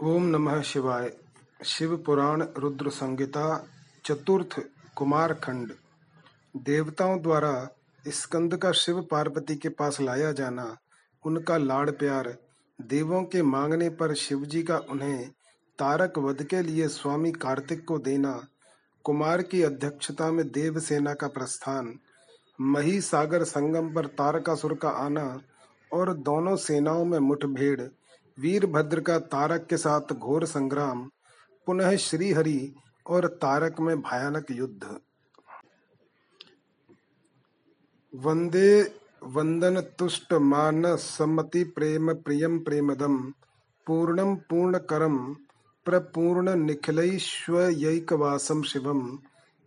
ओम नमः शिवाय। शिव पुराण रुद्र संहिता चतुर्थ कुमार खंड। देवताओं द्वारा स्कंद का शिव पार्वती के पास लाया जाना, उनका लाड़ प्यार, देवों के मांगने पर शिवजी का उन्हें तारक वध के लिए स्वामी कार्तिक को देना, कुमार की अध्यक्षता में देव सेना का प्रस्थान मही सागर संगम पर तारकासुर का आना और दोनों सेनाओं में मुठभेड़ वीरभद्र का तारक के साथ घोर संग्राम, पुनः श्रीहरि और तारक में भयानक युद्ध। वंदे वंदन तुष्ट मान सम्मति प्रेम प्रियम प्रेमदम पूर्णम पूर्ण करम प्रपूर्ण निखिलैश्वयैकवासम शिवम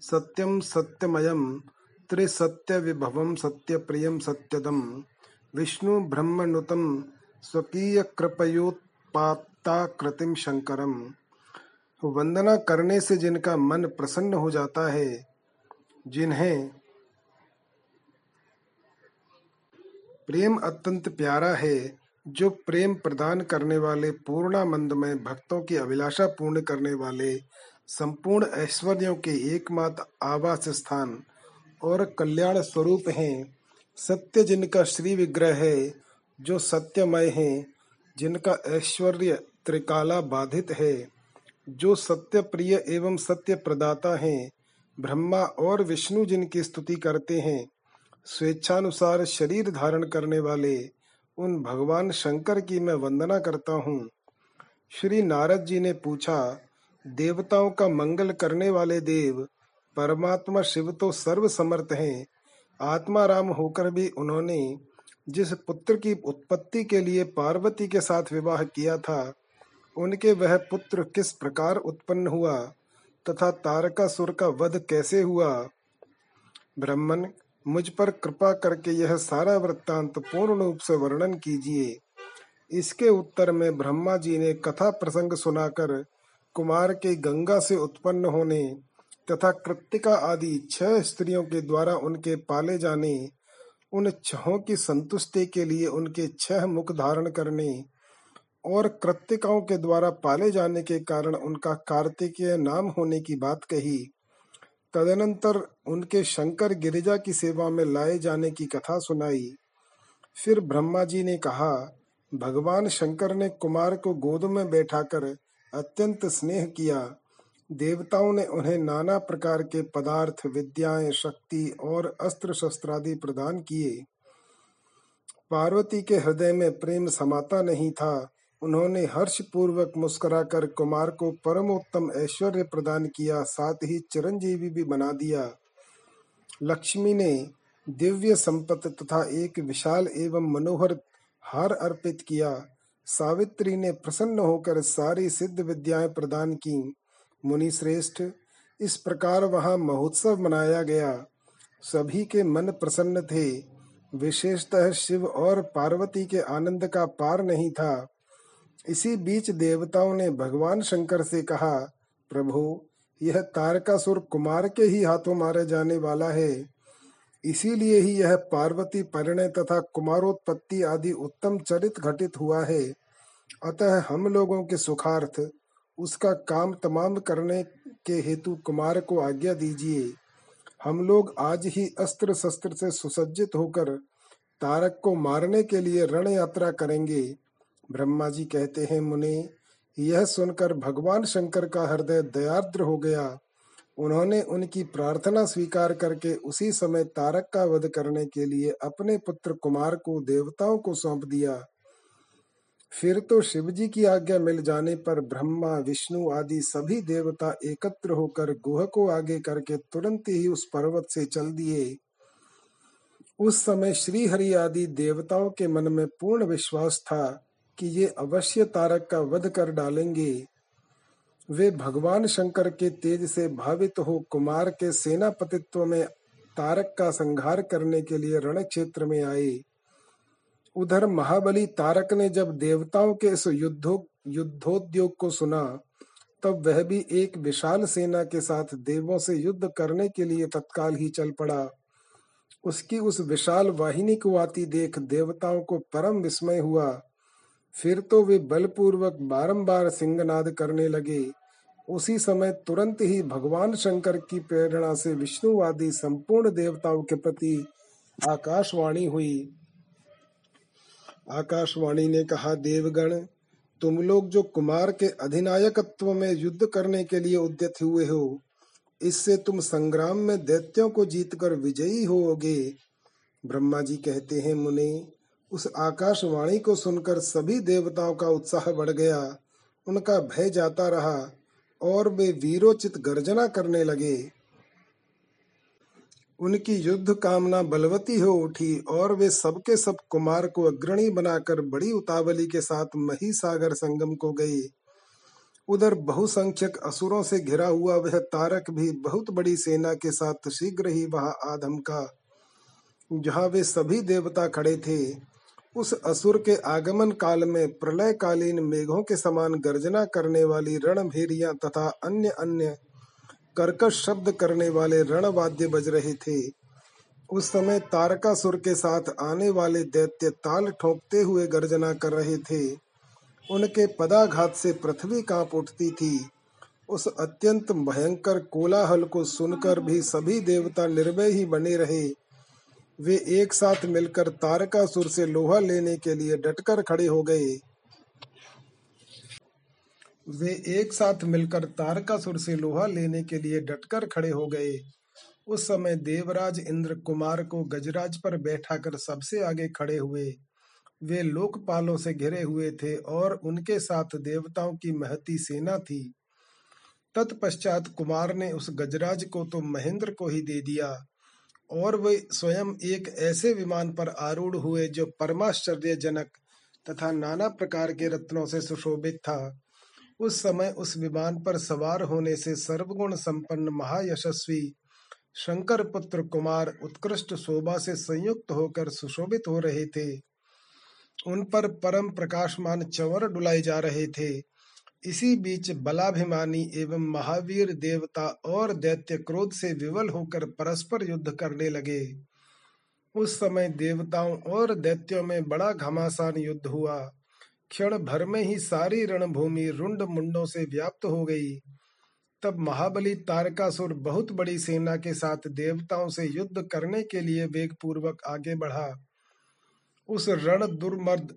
सत्यम सत्यमयम त्रिसत्य विभवम सत्य प्रियम सत्यदम विष्णु ब्रह्मनुतम स्वकीय कृपयोत्पाताकृतिम शंकरम। वंदना करने से जिनका मन प्रसन्न हो जाता है, जिन्हें प्रेम अत्यंत प्यारा है, जो प्रेम प्रदान करने वाले पूर्णानंद में भक्तों की अभिलाषा पूर्ण करने वाले संपूर्ण ऐश्वर्यों के एकमात्र आवास स्थान और कल्याण स्वरूप हैं, सत्य जिनका श्री विग्रह है जो सत्यमय हैं, जिनका ऐश्वर्य त्रिकाला बाधित है, जो सत्य प्रिय एवं सत्य प्रदाता हैं, ब्रह्मा और विष्णु जिनकी स्तुति करते हैं, स्वेच्छानुसार शरीर धारण करने वाले, उन भगवान शंकर की मैं वंदना करता हूँ। श्री नारद जी ने पूछा, देवताओं का मंगल करने वाले देव, परमात्मा शिव तो सर्व समर्थ हैं, आत्मा राम होकर भी उन्होंने जिस पुत्र की उत्पत्ति के लिए पार्वती के साथ विवाह किया था, उनके वह पुत्र किस प्रकार उत्पन्न हुआ तथा तारकासुर का वध कैसे हुआ? ब्राह्मण, मुझ पर कृपा करके यह सारा वृत्तांत पूर्ण रूप से वर्णन कीजिए। इसके उत्तर में ब्रह्मा जी ने कथा प्रसंग सुनाकर कुमार के गंगा से उत्पन्न होने तथा कृतिका आदि छह स्त्रियों के द्वारा उनके पाले जाने उन छहों की संतुष्टि के लिए उनके छह मुख धारण करने और कृतिकाओं के द्वारा पाले जाने के कारण उनका कार्तिकेय नाम होने की बात कही। तदनंतर उनके शंकर गिरिजा की सेवा में लाए जाने की कथा सुनाई। फिर ब्रह्मा जी ने कहा, भगवान शंकर ने कुमार को गोद में बैठाकर अत्यंत स्नेह किया। देवताओं ने उन्हें नाना प्रकार के पदार्थ, विद्याएँ, शक्ति और अस्त्र शस्त्र आदि प्रदान किए। पार्वती के हृदय में प्रेम समाता नहीं था। उन्होंने हर्ष पूर्वक मुस्कुराकर कुमार को परमोत्तम ऐश्वर्य प्रदान किया, साथ ही चिरंजीवी भी बना दिया। लक्ष्मी ने दिव्य संपत तथा एक विशाल एवं मनोहर हार अर्पित किया। सावित्री ने प्रसन्न होकर सारी सिद्ध विद्याएँ प्रदान की। मुनि श्रेष्ठ इस प्रकार वहाँ महोत्सव मनाया गया। सभी के मन प्रसन्न थे। विशेषतः शिव और पार्वती के आनंद का पार नहीं था। इसी बीच देवताओं ने भगवान शंकर से कहा, प्रभु, यह तारकासुर कुमार के ही हाथों मारे जाने वाला है। इसीलिए ही यह पार्वती परिणय तथा कुमारोत्पत्ति आदि उत्तम चरित घटित हुआ है। अतः हम लोगों के सुखार्थ उसका काम तमाम करने के हेतु कुमार को आज्ञा दीजिए। हम लोग आज ही अस्त्र शस्त्र से सुसज्जित होकर तारक को मारने के लिए रण यात्रा करेंगे। ब्रह्मा जी कहते हैं, मुने, यह सुनकर भगवान शंकर का हृदय दयाद्र हो गया। उन्होंने उनकी प्रार्थना स्वीकार करके उसी समय तारक का वध करने के लिए अपने पुत्र कुमार को देवताओं को सौंप दिया। फिर तो शिवजी की आज्ञा मिल जाने पर ब्रह्मा, विष्णु आदि सभी देवता एकत्र होकर गुह को आगे करके तुरंत ही उस पर्वत से चल दिए। उस समय श्री हरि आदि देवताओं के मन में पूर्ण विश्वास था कि ये अवश्य तारक का वध कर डालेंगे। वे भगवान शंकर के तेज से भावित हो कुमार के सेनापतित्व में तारक का संहार करने के लिए रण क्षेत्र में आए। उधर महाबली तारक ने जब देवताओं के इस युद्धो, युद्धोद्योग को सुना, तब वह भी एक विशाल सेना के साथ देवों से युद्ध करने के लिए तत्काल ही चल पड़ा। उसकी उस विशाल वाहिनी को आती देख देवताओं को परम विस्मय हुआ। फिर तो वे बलपूर्वक बारंबार सिंहनाद करने लगे। उसी समय तुरंत ही भगवान शंकर की प्रेरणा से विष्णुवादी संपूर्ण देवताओं के प्रति आकाशवाणी हुई। आकाशवाणी ने कहा, देवगण, तुम लोग जो कुमार के अधिनायकत्व में युद्ध करने के लिए उद्यत हुए हो, इससे तुम संग्राम में दैत्यों को जीतकर विजयी होगे ब्रह्मा जी कहते हैं, मुनि, उस आकाशवाणी को सुनकर सभी देवताओं का उत्साह बढ़ गया। उनका भय जाता रहा और वे वीरोचित गर्जना करने लगे। उनकी युद्ध कामना बलवती हो उठी और वे सबके सब कुमार को अग्रणी बनाकर बड़ी उतावली के साथ मही सागर संगम को गए उधर बहुसंख्यक असुरों से घिरा हुआ वह तारक भी बहुत बड़ी सेना के साथ शीघ्र ही वहाँ आधम का, जहाँ वे सभी देवता खड़े थे, उस असुर के आगमन काल में प्रलय कालीन मेघों के समान गर्जना करने वाली रणभेरिया तथा अन्य अन्य कर्कश शब्द करने वाले रणवाद्य बज रहे थे। उस समय तारकासुर के साथ आने वाले दैत्य ताल ठोंकते हुए गर्जना कर रहे थे। उनके पदाघात से पृथ्वी काँप उठती थी। उस अत्यंत भयंकर कोलाहल को सुनकर भी सभी देवता निर्भय ही बने रहे। वे एक साथ मिलकर तारकासुर से लोहा लेने के लिए डटकर खड़े हो गए। वे एक साथ मिलकर तारकासुर से लोहा लेने के लिए डटकर खड़े हो गए। उस समय देवराज इंद्र कुमार को गजराज पर बैठाकर सबसे आगे खड़े हुए। वे लोकपालों से घिरे हुए थे और उनके साथ देवताओं की महती सेना थी। तत्पश्चात कुमार ने उस गजराज को तो महेंद्र को ही दे दिया और वे स्वयं एक ऐसे विमान पर आरूढ़ हुए जो परमाश्चर्यजनक तथा नाना प्रकार के रत्नों से सुशोभित था। उस समय उस विमान पर सवार होने से सर्वगुण संपन्न महायशस्वी शंकर पुत्र कुमार उत्कृष्ट शोभा से संयुक्त होकर सुशोभित हो रहे थे। उन पर परम प्रकाशमान चवर डुलाए जा रहे थे। इसी बीच बलाभिमानी एवं महावीर देवता और दैत्य क्रोध से विवल होकर परस्पर युद्ध करने लगे। उस समय देवताओं और दैत्यों में बड़ा घमासान युद्ध हुआ। क्षण भर में ही सारी रणभूमि रुंड मुंडों से व्याप्त हो गई। तब महाबली तारकासुर बहुत बड़ी सेना के साथ देवताओं से युद्ध करने के लिए वेग पूर्वक आगे बढ़ा। उस रण दुर्मर्द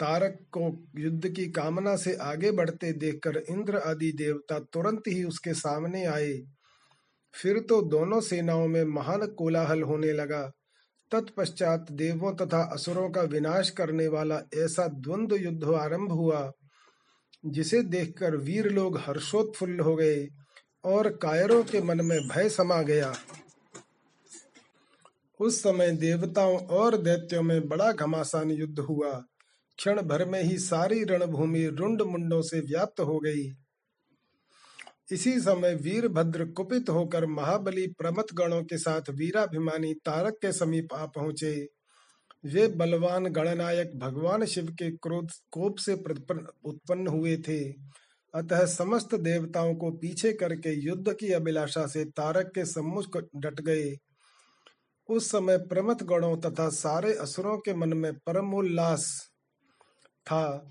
तारक को युद्ध की कामना से आगे बढ़ते देखकर इंद्र आदि देवता तुरंत ही उसके सामने आए। फिर तो दोनों सेनाओं में महान कोलाहल होने लगा। तत्पश्चात देवों तथा असुरों का विनाश करने वाला ऐसा द्वंद्व युद्ध आरंभ हुआ, जिसे देखकर वीर लोग हर्षोत्फुल्ल हो गए और कायरों के मन में भय समा गया। उस समय देवताओं और दैत्यों में बड़ा घमासान युद्ध हुआ। क्षण भर में ही सारी रणभूमि रुंड मुंडों से व्याप्त हो गई। इसी समय वीरभद्र कुपित होकर महाबली प्रमथ गणों के साथ वीराभिमानी तारक के समीप आ पहुँचे। वे बलवान गणनायक भगवान शिव के क्रोध, कोप से उत्पन्न हुए थे। अतः समस्त देवताओं को पीछे करके युद्ध की अभिलाषा से तारक के सम्मुख डट गए। उस समय प्रमथ गणों तथा सारे असुरों के मन में परमोल्लास था।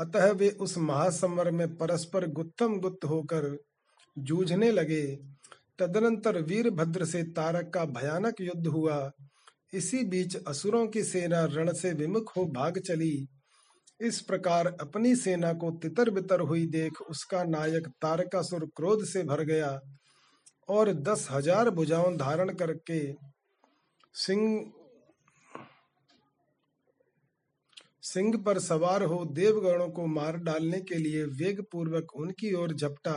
अतः वे उस महासमर में परस्पर गुत्तम गुत्त होकर जूझने लगे। तदनंतर वीरभद्र से तारक का भयानक युद्ध हुआ। इसी बीच असुरों की सेना रण से विमुख हो भाग चली। इस प्रकार अपनी सेना को तितर बितर हुई देख उसका नायक तारकासुर क्रोध से भर गया और दस हज़ार भुजाओं धारण करके सिंह सिंह पर सवार हो देवगणों को मार डालने के लिए वेग पूर्वक उनकी ओर झपटा।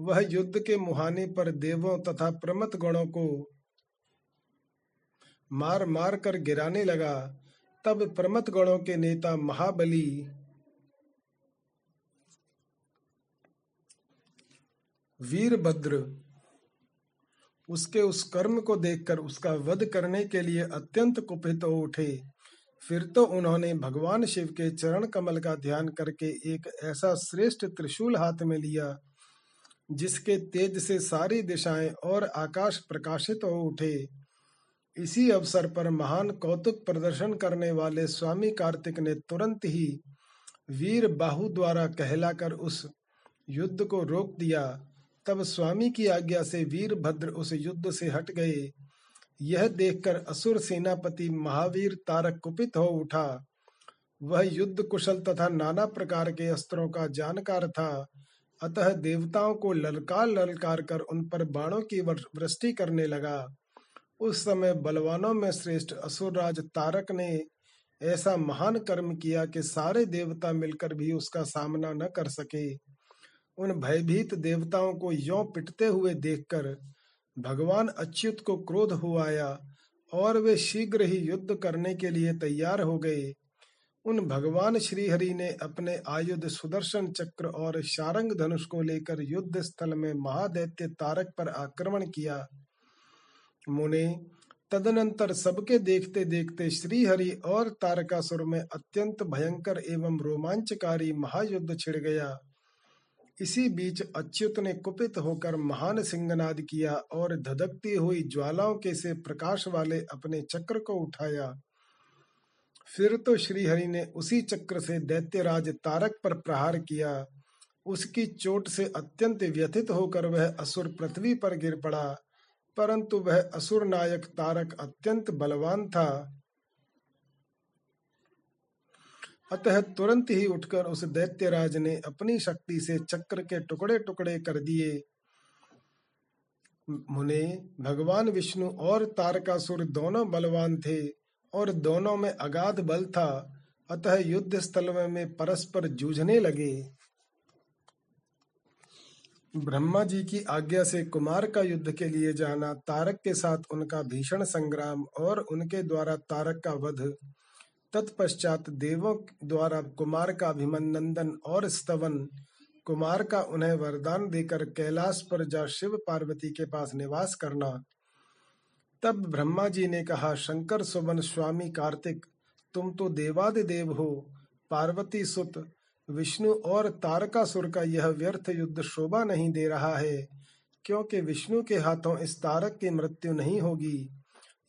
वह युद्ध के मुहाने पर देवों तथा प्रमत गणों को मार मार कर गिराने लगा, तब प्रमत गणों के नेता महाबली वीरभद्र उसके उस कर्म को देखकर उसका वध करने के लिए अत्यंत कुपित हो उठे। फिर तो उन्होंने भगवान शिव के चरण कमल का ध्यान करके एक ऐसा श्रेष्ठ त्रिशूल हाथ में लिया। जिसके तेज से सारी दिशाएँ और आकाश प्रकाशित हो उठे। इसी अवसर पर महान कौतुक प्रदर्शन करने वाले स्वामी कार्तिक ने तुरंत ही वीर बाहु द्वारा कहलाकर उस युद्ध को रोक दिया। तब स्वामी की आज्ञा से वीरभद्र उस युद्ध से हट गए। यह देखकर असुर सेनापति महावीर तारक कुपित हो उठा। वह युद्ध कुशल तथा नाना प्रकार के अस्त्रों का जानकार था। अतः देवताओं को ललकार ललकार कर उन पर बाणों की वृष्टि करने लगा। उस समय बलवानों में श्रेष्ठ असुरराज तारक ने ऐसा महान कर्म किया कि सारे देवता मिलकर भी उसका सामना न कर सके। उन भयभीत देवताओं को यो पिटते हुए देखकर भगवान अच्युत को क्रोध हो आया और वे शीघ्र ही युद्ध करने के लिए तैयार हो गए। उन भगवान श्रीहरि ने अपने आयुध सुदर्शन चक्र और शारंग धनुष को लेकर युद्ध स्थल में महादैत्य तारक पर आक्रमण किया। मुने, तदनंतर सबके देखते देखते श्रीहरि और तारकासुर में अत्यंत भयंकर एवं रोमांचकारी महायुद्ध छिड़ गया। इसी बीच अच्युत ने कुपित होकर महान सिंहनाद किया और धधकती हुई ज्वालाओं के से प्रकाश वाले अपने चक्र को उठाया। फिर तो श्रीहरि ने उसी चक्र से दैत्यराज तारक पर प्रहार किया। उसकी चोट से अत्यंत व्यथित होकर वह असुर पृथ्वी पर गिर पड़ा, परंतु वह असुर नायक तारक अत्यंत बलवान था। अतः तुरंत ही उठकर उस दैत्यराज ने अपनी शक्ति से चक्र के टुकड़े टुकड़े कर दिए। मुने, भगवान विष्णु और तारकासुर दोनों बलवान थे। और दोनों में अगाध बल था, अतः युद्ध स्थल में परस्पर जूझने लगे। ब्रह्मा जी की आज्ञा से कुमार का युद्ध के लिए जाना, तारक के साथ उनका भीषण संग्राम और उनके द्वारा तारक का वध, तत्पश्चात देवों द्वारा कुमार का अभिमनंदन और स्तवन, कुमार का उन्हें वरदान देकर कैलाश पर जा शिव पार्वती के पास निवास करना। तब ब्रह्मा जी ने कहा, शंकर सुबन स्वामी कार्तिक, तुम तो देवादिदेव हो। पार्वती सुत, विष्णु और तारकासुर का यह व्यर्थ युद्ध शोभा नहीं दे रहा है, क्योंकि विष्णु के हाथों इस तारक की मृत्यु नहीं होगी।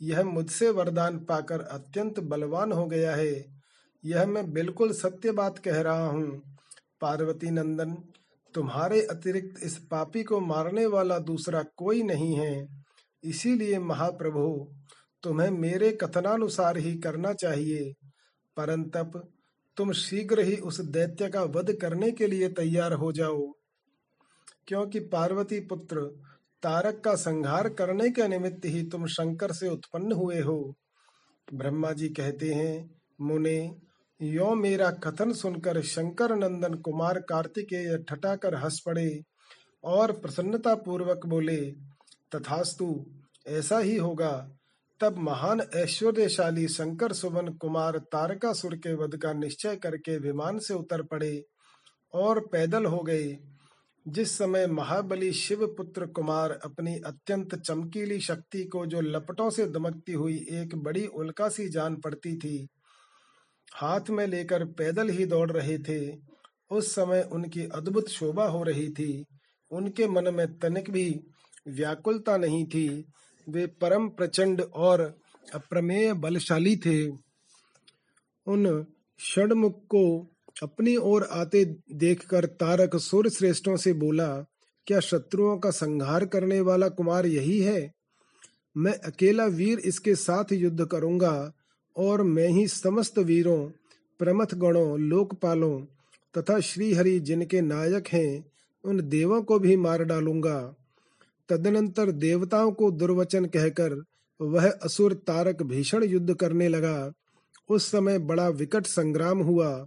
यह मुझसे वरदान पाकर अत्यंत बलवान हो गया है। यह मैं बिल्कुल सत्य बात कह रहा हूँ। पार्वती नंदन, तुम्हारे अतिरिक्त इस पापी को मारने वाला दूसरा कोई नहीं है। इसीलिए महाप्रभु, तुम्हें मेरे कथनानुसार ही करना चाहिए। परंतप तुम शीघ्र ही उस दैत्य का वध करने के लिए तैयार हो जाओ। क्योंकि पार्वती पुत्र, तारक का संहार करने के निमित्त ही तुम शंकर से उत्पन्न हुए हो। ब्रह्मा जी कहते हैं, मुने, यो मेरा कथन सुनकर शंकर नंदन कुमार कार्तिकेय ठटाकर हंस पड़े और प्रसन्नता पूर्वक बोले तथास्तु ऐसा ही होगा। तब महान ऐश्वर्यशाली शंकर सुवन कुमार तारकासुर के वध का निश्चय करके विमान से उतर पड़े और पैदल हो गए। जिस समय महाबली शिव पुत्र कुमार अपनी अत्यंत चमकीली शक्ति को जो लपटों से दमकती हुई एक बड़ी उल्का सी जान पड़ती थी, हाथ में लेकर पैदल ही दौड़ रहे थे, उस समय उनकी अद्भुत शोभा हो रही थी। उनके मन में तनिक भी व्याकुलता नहीं थी। वे परम प्रचंड और अप्रमेय बलशाली थे। उन षडमुख को अपनी ओर आते देखकर तारक सुर श्रेष्ठों से बोला, क्या शत्रुओं का संहार करने वाला कुमार यही है? मैं अकेला वीर इसके साथ युद्ध करूँगा और मैं ही समस्त वीरों, प्रमथ गणों, लोकपालों तथा श्रीहरि जिनके नायक हैं, उन देवों को भी मार डालूँगा। तदनंतर देवताओं को दुर्वचन कहकर वह असुर तारक भीषण युद्ध करने लगा। उस समय बड़ा विकट संग्राम हुआ।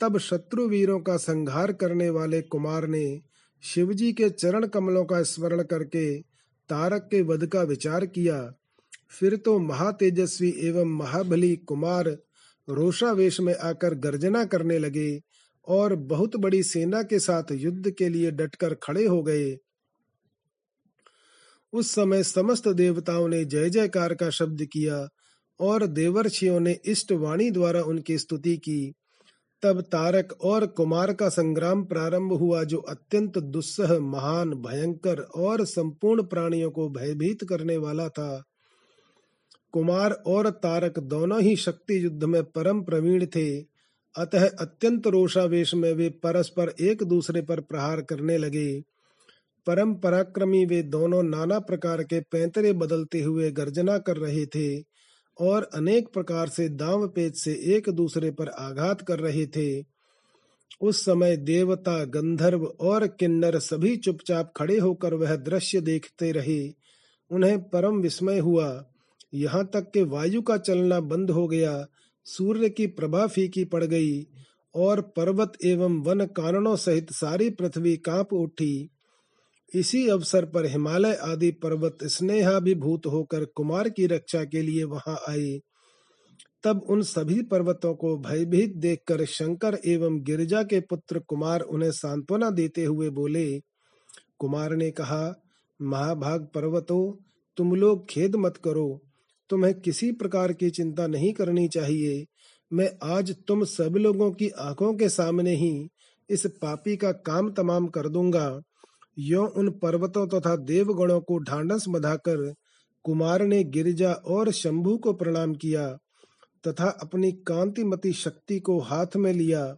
तब शत्रु वीरों का संहार करने वाले कुमार ने शिवजी के चरण कमलों का स्मरण करके तारक के वध का विचार किया। फिर तो महातेजस्वी एवं महाबली कुमार रोषावेश में आकर गर्जना करने लगे और बहुत बड़ी सेना के साथ युद्ध के लिए डटकर खड़े हो गए। उस समय समस्त देवताओं ने जय जयकार का शब्द किया और देवर्षियों ने इष्ट वाणी द्वारा उनकी स्तुति की। तब तारक और कुमार का संग्राम प्रारंभ हुआ जो अत्यंत दुस्सह, महान, भयंकर और संपूर्ण प्राणियों को भयभीत करने वाला था। कुमार और तारक दोनों ही शक्ति युद्ध में परम प्रवीण थे। अतः अत्यंत रोषावेश में वे परस्पर एक दूसरे पर प्रहार करने लगे। परम पराक्रमी वे दोनों नाना प्रकार के पैंतरे बदलते हुए गर्जना कर रहे थे और अनेक प्रकार से दाव पेच से एक दूसरे पर आघात कर रहे थे। उस समय देवता, गंधर्व और किन्नर सभी चुपचाप खड़े होकर वह दृश्य देखते रहे। उन्हें परम विस्मय हुआ। यहाँ तक कि वायु का चलना बंद हो गया। सूर्य की प्रभा फीकी पड़ गई और पर्वत एवं वन कारणों सहित सारी पृथ्वी काँप उठी। इसी अवसर पर हिमालय आदि पर्वत स्नेहाभिभूत होकर कुमार की रक्षा के लिए वहाँ आए। तब उन सभी पर्वतों को भयभीत देखकर शंकर एवं गिरिजा के पुत्र कुमार उन्हें सांत्वना देते हुए बोले, कुमार ने कहा, महाभाग पर्वतों, तुम लोग खेद मत करो। तुम्हें किसी प्रकार की चिंता नहीं करनी चाहिए। मैं आज तुम सब लोगों की आँखों के सामने ही इस पापी का काम तमाम कर दूँगा। यो उन पर्वतों तथा तो देवगणों को ढांढस बधाकर कुमार ने गिरिजा और शंभु को प्रणाम किया तथा अपनी कांतिमती शक्ति को हाथ में लिया।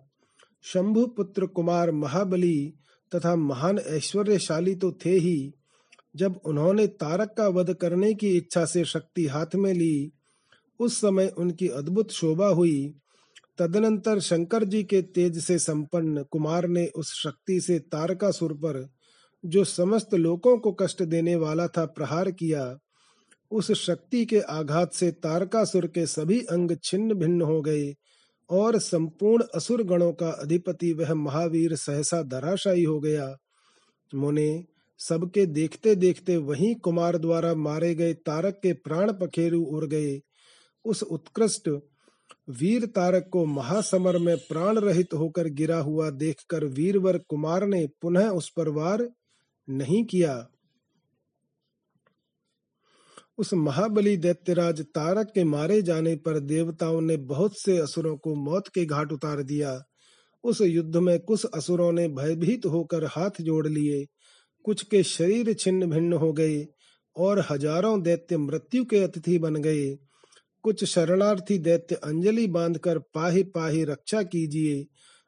शंभु पुत्र कुमार महाबली तथा महान ऐश्वर्यशाली तो थे ही। जब उन्होंने तारक का वध करने की इच्छा से शक्ति हाथ में ली, उस समय उनकी अद्भुत शोभा हुई। तदनंतर शंकर जी के तेज से संपन्न कुमार ने उस शक्ति से तारकासुर पर जो समस्त लोगों को कष्ट देने वाला था प्रहार किया, उस शक्ति के आघात से तारकासुर के सभी अंग छिन्न भिन्न हो गए और संपूर्ण असुर गणों का अधिपति वह महावीर सहसा धराशायी हो गया। मुने, सबके देखते देखते वही कुमार द्वारा मारे गए तारक के प्राण पखेरु उड़ गए। उस उत्कृष्ट वीर तारक को महासमर में प्राण रहित होकर गिरा हुआ देखकर वीरवर कुमार ने पुनः उस पर वार नहीं किया। उस महाबली दैत्यराज तारक के मारे जाने पर देवताओं ने बहुत से असुरों को मौत के घाट उतार दिया। उस युद्ध में कुछ असुरों ने भयभीत होकर हाथ जोड़ लिए। कुछ के शरीर छिन्न भिन्न हो गए और हज़ारों दैत्य मृत्यु के अतिथि बन गए। कुछ शरणार्थी दैत्य अंजलि बांधकर पाही पाही रक्षा कीजिए।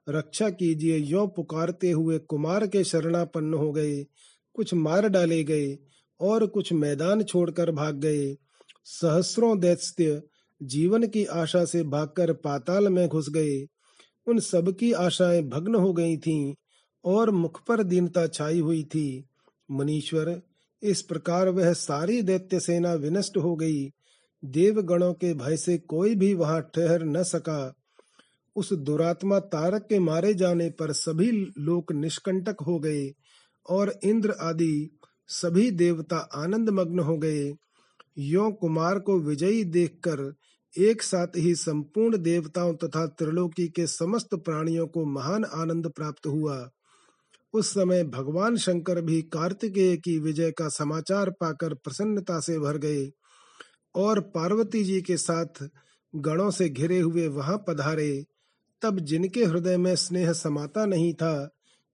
रक्षा कीजिए, यो पुकारते हुए कुमार के शरणापन्न हो गए। कुछ मार डाले गए और कुछ मैदान छोड़कर भाग गए। सहस्रों दैत्य जीवन की आशा से भागकर पाताल में घुस गए। उन सबकी आशाएँ भग्न हो गई थीं और मुख पर दीनता छाई हुई थी। मनीश्वर, इस प्रकार वह सारी दैत्य सेना विनष्ट हो गई। देवगणों के भय से कोई भी वहाँ ठहर न सका। उस दुरात्मा तारक के मारे जाने पर सभी लोग निष्कंटक हो गए और इंद्र आदि सभी देवता आनंद मग्न हो गए। यो कुमार को विजयी देखकर एक साथ ही संपूर्ण देवताओं तथा त्रिलोकी के समस्त प्राणियों को महान आनंद प्राप्त हुआ। उस समय भगवान शंकर भी कार्तिकेय की विजय का समाचार पाकर प्रसन्नता से भर गए और पार्वती जी के साथ गणों से घिरे हुए वहाँ पधारे। तब जिनके हृदय में स्नेह समाता नहीं था,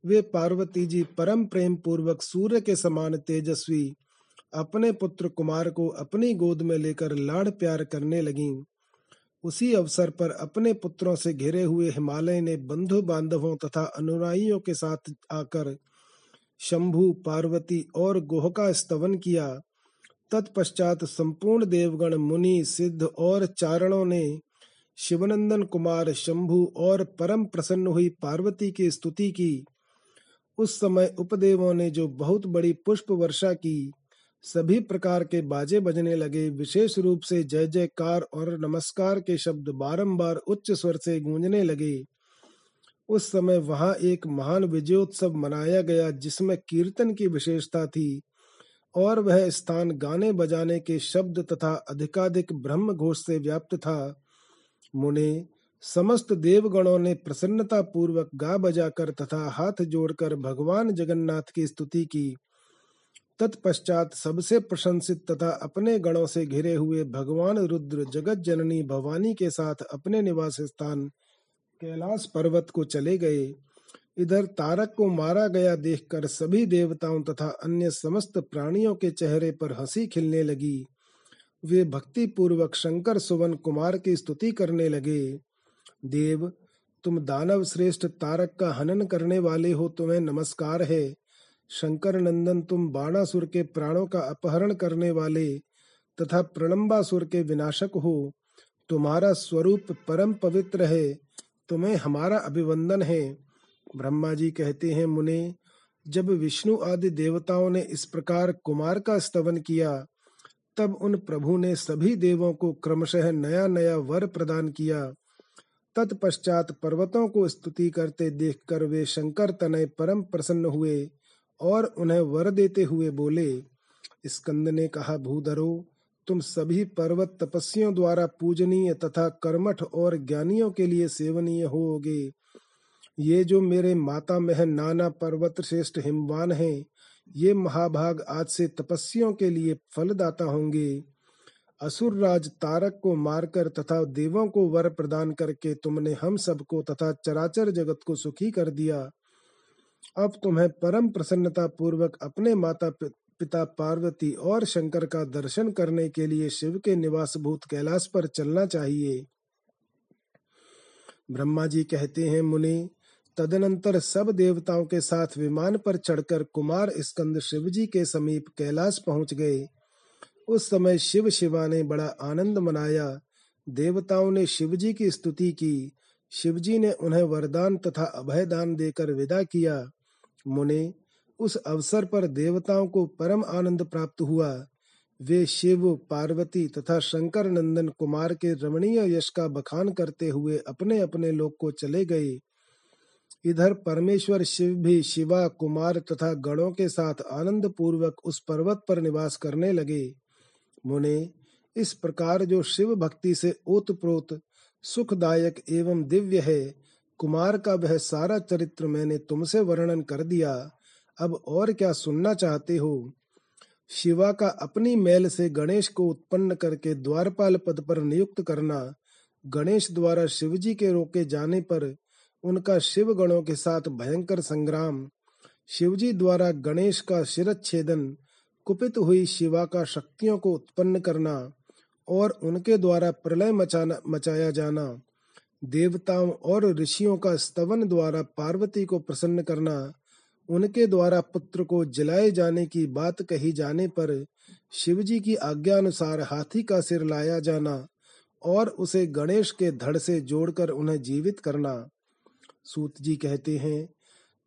वे पार्वती जी परम प्रेम पूर्वक सूर्य के समान तेजस्वी अपने पुत्र कुमार को अपनी गोद में लेकर लाड़ प्यार करने लगीं। उसी अवसर पर अपने पुत्रों से घिरे हुए हिमालय ने बंधु बांधवों तथा अनुराइयों के साथ आकर शंभु, पार्वती और गोह का स्तवन किया। तत्पश्चात संपूर्ण देवगण, मुनि, सिद्ध और चारणों ने शिवनंदन कुमार शंभु और परम प्रसन्न हुई पार्वती की स्तुति की। उस समय उपदेवों ने जो बहुत बड़ी पुष्प वर्षा की, सभी प्रकार के बाजे बजने लगे। विशेष रूप से जय जयकार और नमस्कार के शब्द बारंबार उच्च स्वर से गूंजने लगे। उस समय वहाँ एक महान विजयोत्सव मनाया गया, जिसमें कीर्तन की विशेषता थी और वह स्थान गाने बजाने के शब्द तथा अधिकाधिक ब्रह्म घोष से व्याप्त था। मुने, समस्त देवगणों ने प्रसन्नता पूर्वक गा बजाकर तथा हाथ जोड़कर भगवान जगन्नाथ की स्तुति की। तत्पश्चात सबसे प्रशंसित तथा अपने गणों से घिरे हुए भगवान रुद्र जगत जननी भवानी के साथ अपने निवास स्थान कैलाश पर्वत को चले गए। इधर तारक को मारा गया देखकर सभी देवताओं तथा अन्य समस्त प्राणियों के चेहरे पर हँसी खिलने लगी। वे भक्ति पूर्वक शंकर सुवन कुमार की स्तुति करने लगे। देव, तुम दानव श्रेष्ठ तारक का हनन करने वाले हो, तुम्हें नमस्कार है। शंकर नंदन, तुम बाणासुर के प्राणों का अपहरण करने वाले तथा प्रणम्बासुर के विनाशक हो। तुम्हारा स्वरूप परम पवित्र है, तुम्हें हमारा अभिवंदन है। ब्रह्मा जी कहते हैं, मुने, जब विष्णु आदि देवताओं ने इस प्रकार कुमार का स्तवन किया तब उन प्रभु ने सभी देवों को क्रमशः नया नया वर प्रदान किया। तत्पश्चात पर्वतों को स्तुति करते देखकर वे शंकर तनय परम प्रसन्न हुए और उन्हें वर देते हुए बोले, स्कंद ने कहा, भूधरो, तुम सभी पर्वत तपस्वियों द्वारा पूजनीय तथा कर्मठ और ज्ञानियों के लिए सेवनीय होगे। ये जो मेरे माता मह नाना पर्वत श्रेष्ठ हिमवान हैं ये महाभाग आज से तपस्वियों के लिए फलदाता होंगे। असुर राज तारक को मारकर तथा देवों को वर प्रदान करके तुमने हम सबको तथा चराचर जगत को सुखी कर दिया। अब तुम्हें परम प्रसन्नता पूर्वक अपने माता पिता पार्वती और शंकर का दर्शन करने के लिए शिव के निवास भूत कैलाश पर चलना चाहिए। ब्रह्मा जी कहते हैं, मुनि तदनंतर सब देवताओं के साथ विमान पर चढ़कर कुमार स्कंद शिव जी के समीप कैलाश पहुँच गए। उस समय शिव शिवा ने बड़ा आनंद मनाया। देवताओं ने शिव जी की स्तुति की। शिव जी ने उन्हें वरदान तथा अभय दान देकर विदा किया। मुने, उस अवसर पर देवताओं को परम आनंद प्राप्त हुआ। वे शिव, पार्वती तथा शंकर नंदन कुमार के रमणीय यश का बखान करते हुए अपने अपने लोक को चले गए। इधर परमेश्वर शिव भी शिवा, कुमार तथा गणों के साथ आनंद पूर्वक उस पर्वत पर निवास करने लगे। मुने, इस प्रकार जो शिव भक्ति से ओतप्रोत, सुखदायक एवं दिव्य है, कुमार का वह सारा चरित्र मैंने तुमसे वर्णन कर दिया। अब और क्या सुनना चाहते हो? शिवा का अपनी मैल से गणेश को उत्पन्न करके द्वारपाल पद पर नियुक्त करना, गणेश द्वारा शिवजी के रोके जाने पर उनका शिव गणों के साथ भयंकर संग्राम। शिवजी द्वारा गणेश का शिरच्छेदन, कुपित हुई शिवा का शक्तियों को उत्पन्न करना और उनके द्वारा प्रलय मचाना, मचाया जाना। देवताओं और ऋषियों का स्तवन द्वारा पार्वती को प्रसन्न करना, उनके द्वारा पुत्र को जलाए जाने की बात कही जाने पर शिवजी की आज्ञा अनुसार हाथी का सिर लाया जाना और उसे गणेश के धड़ से जोड़कर उन्हें जीवित करना। सूत जी कहते हैं,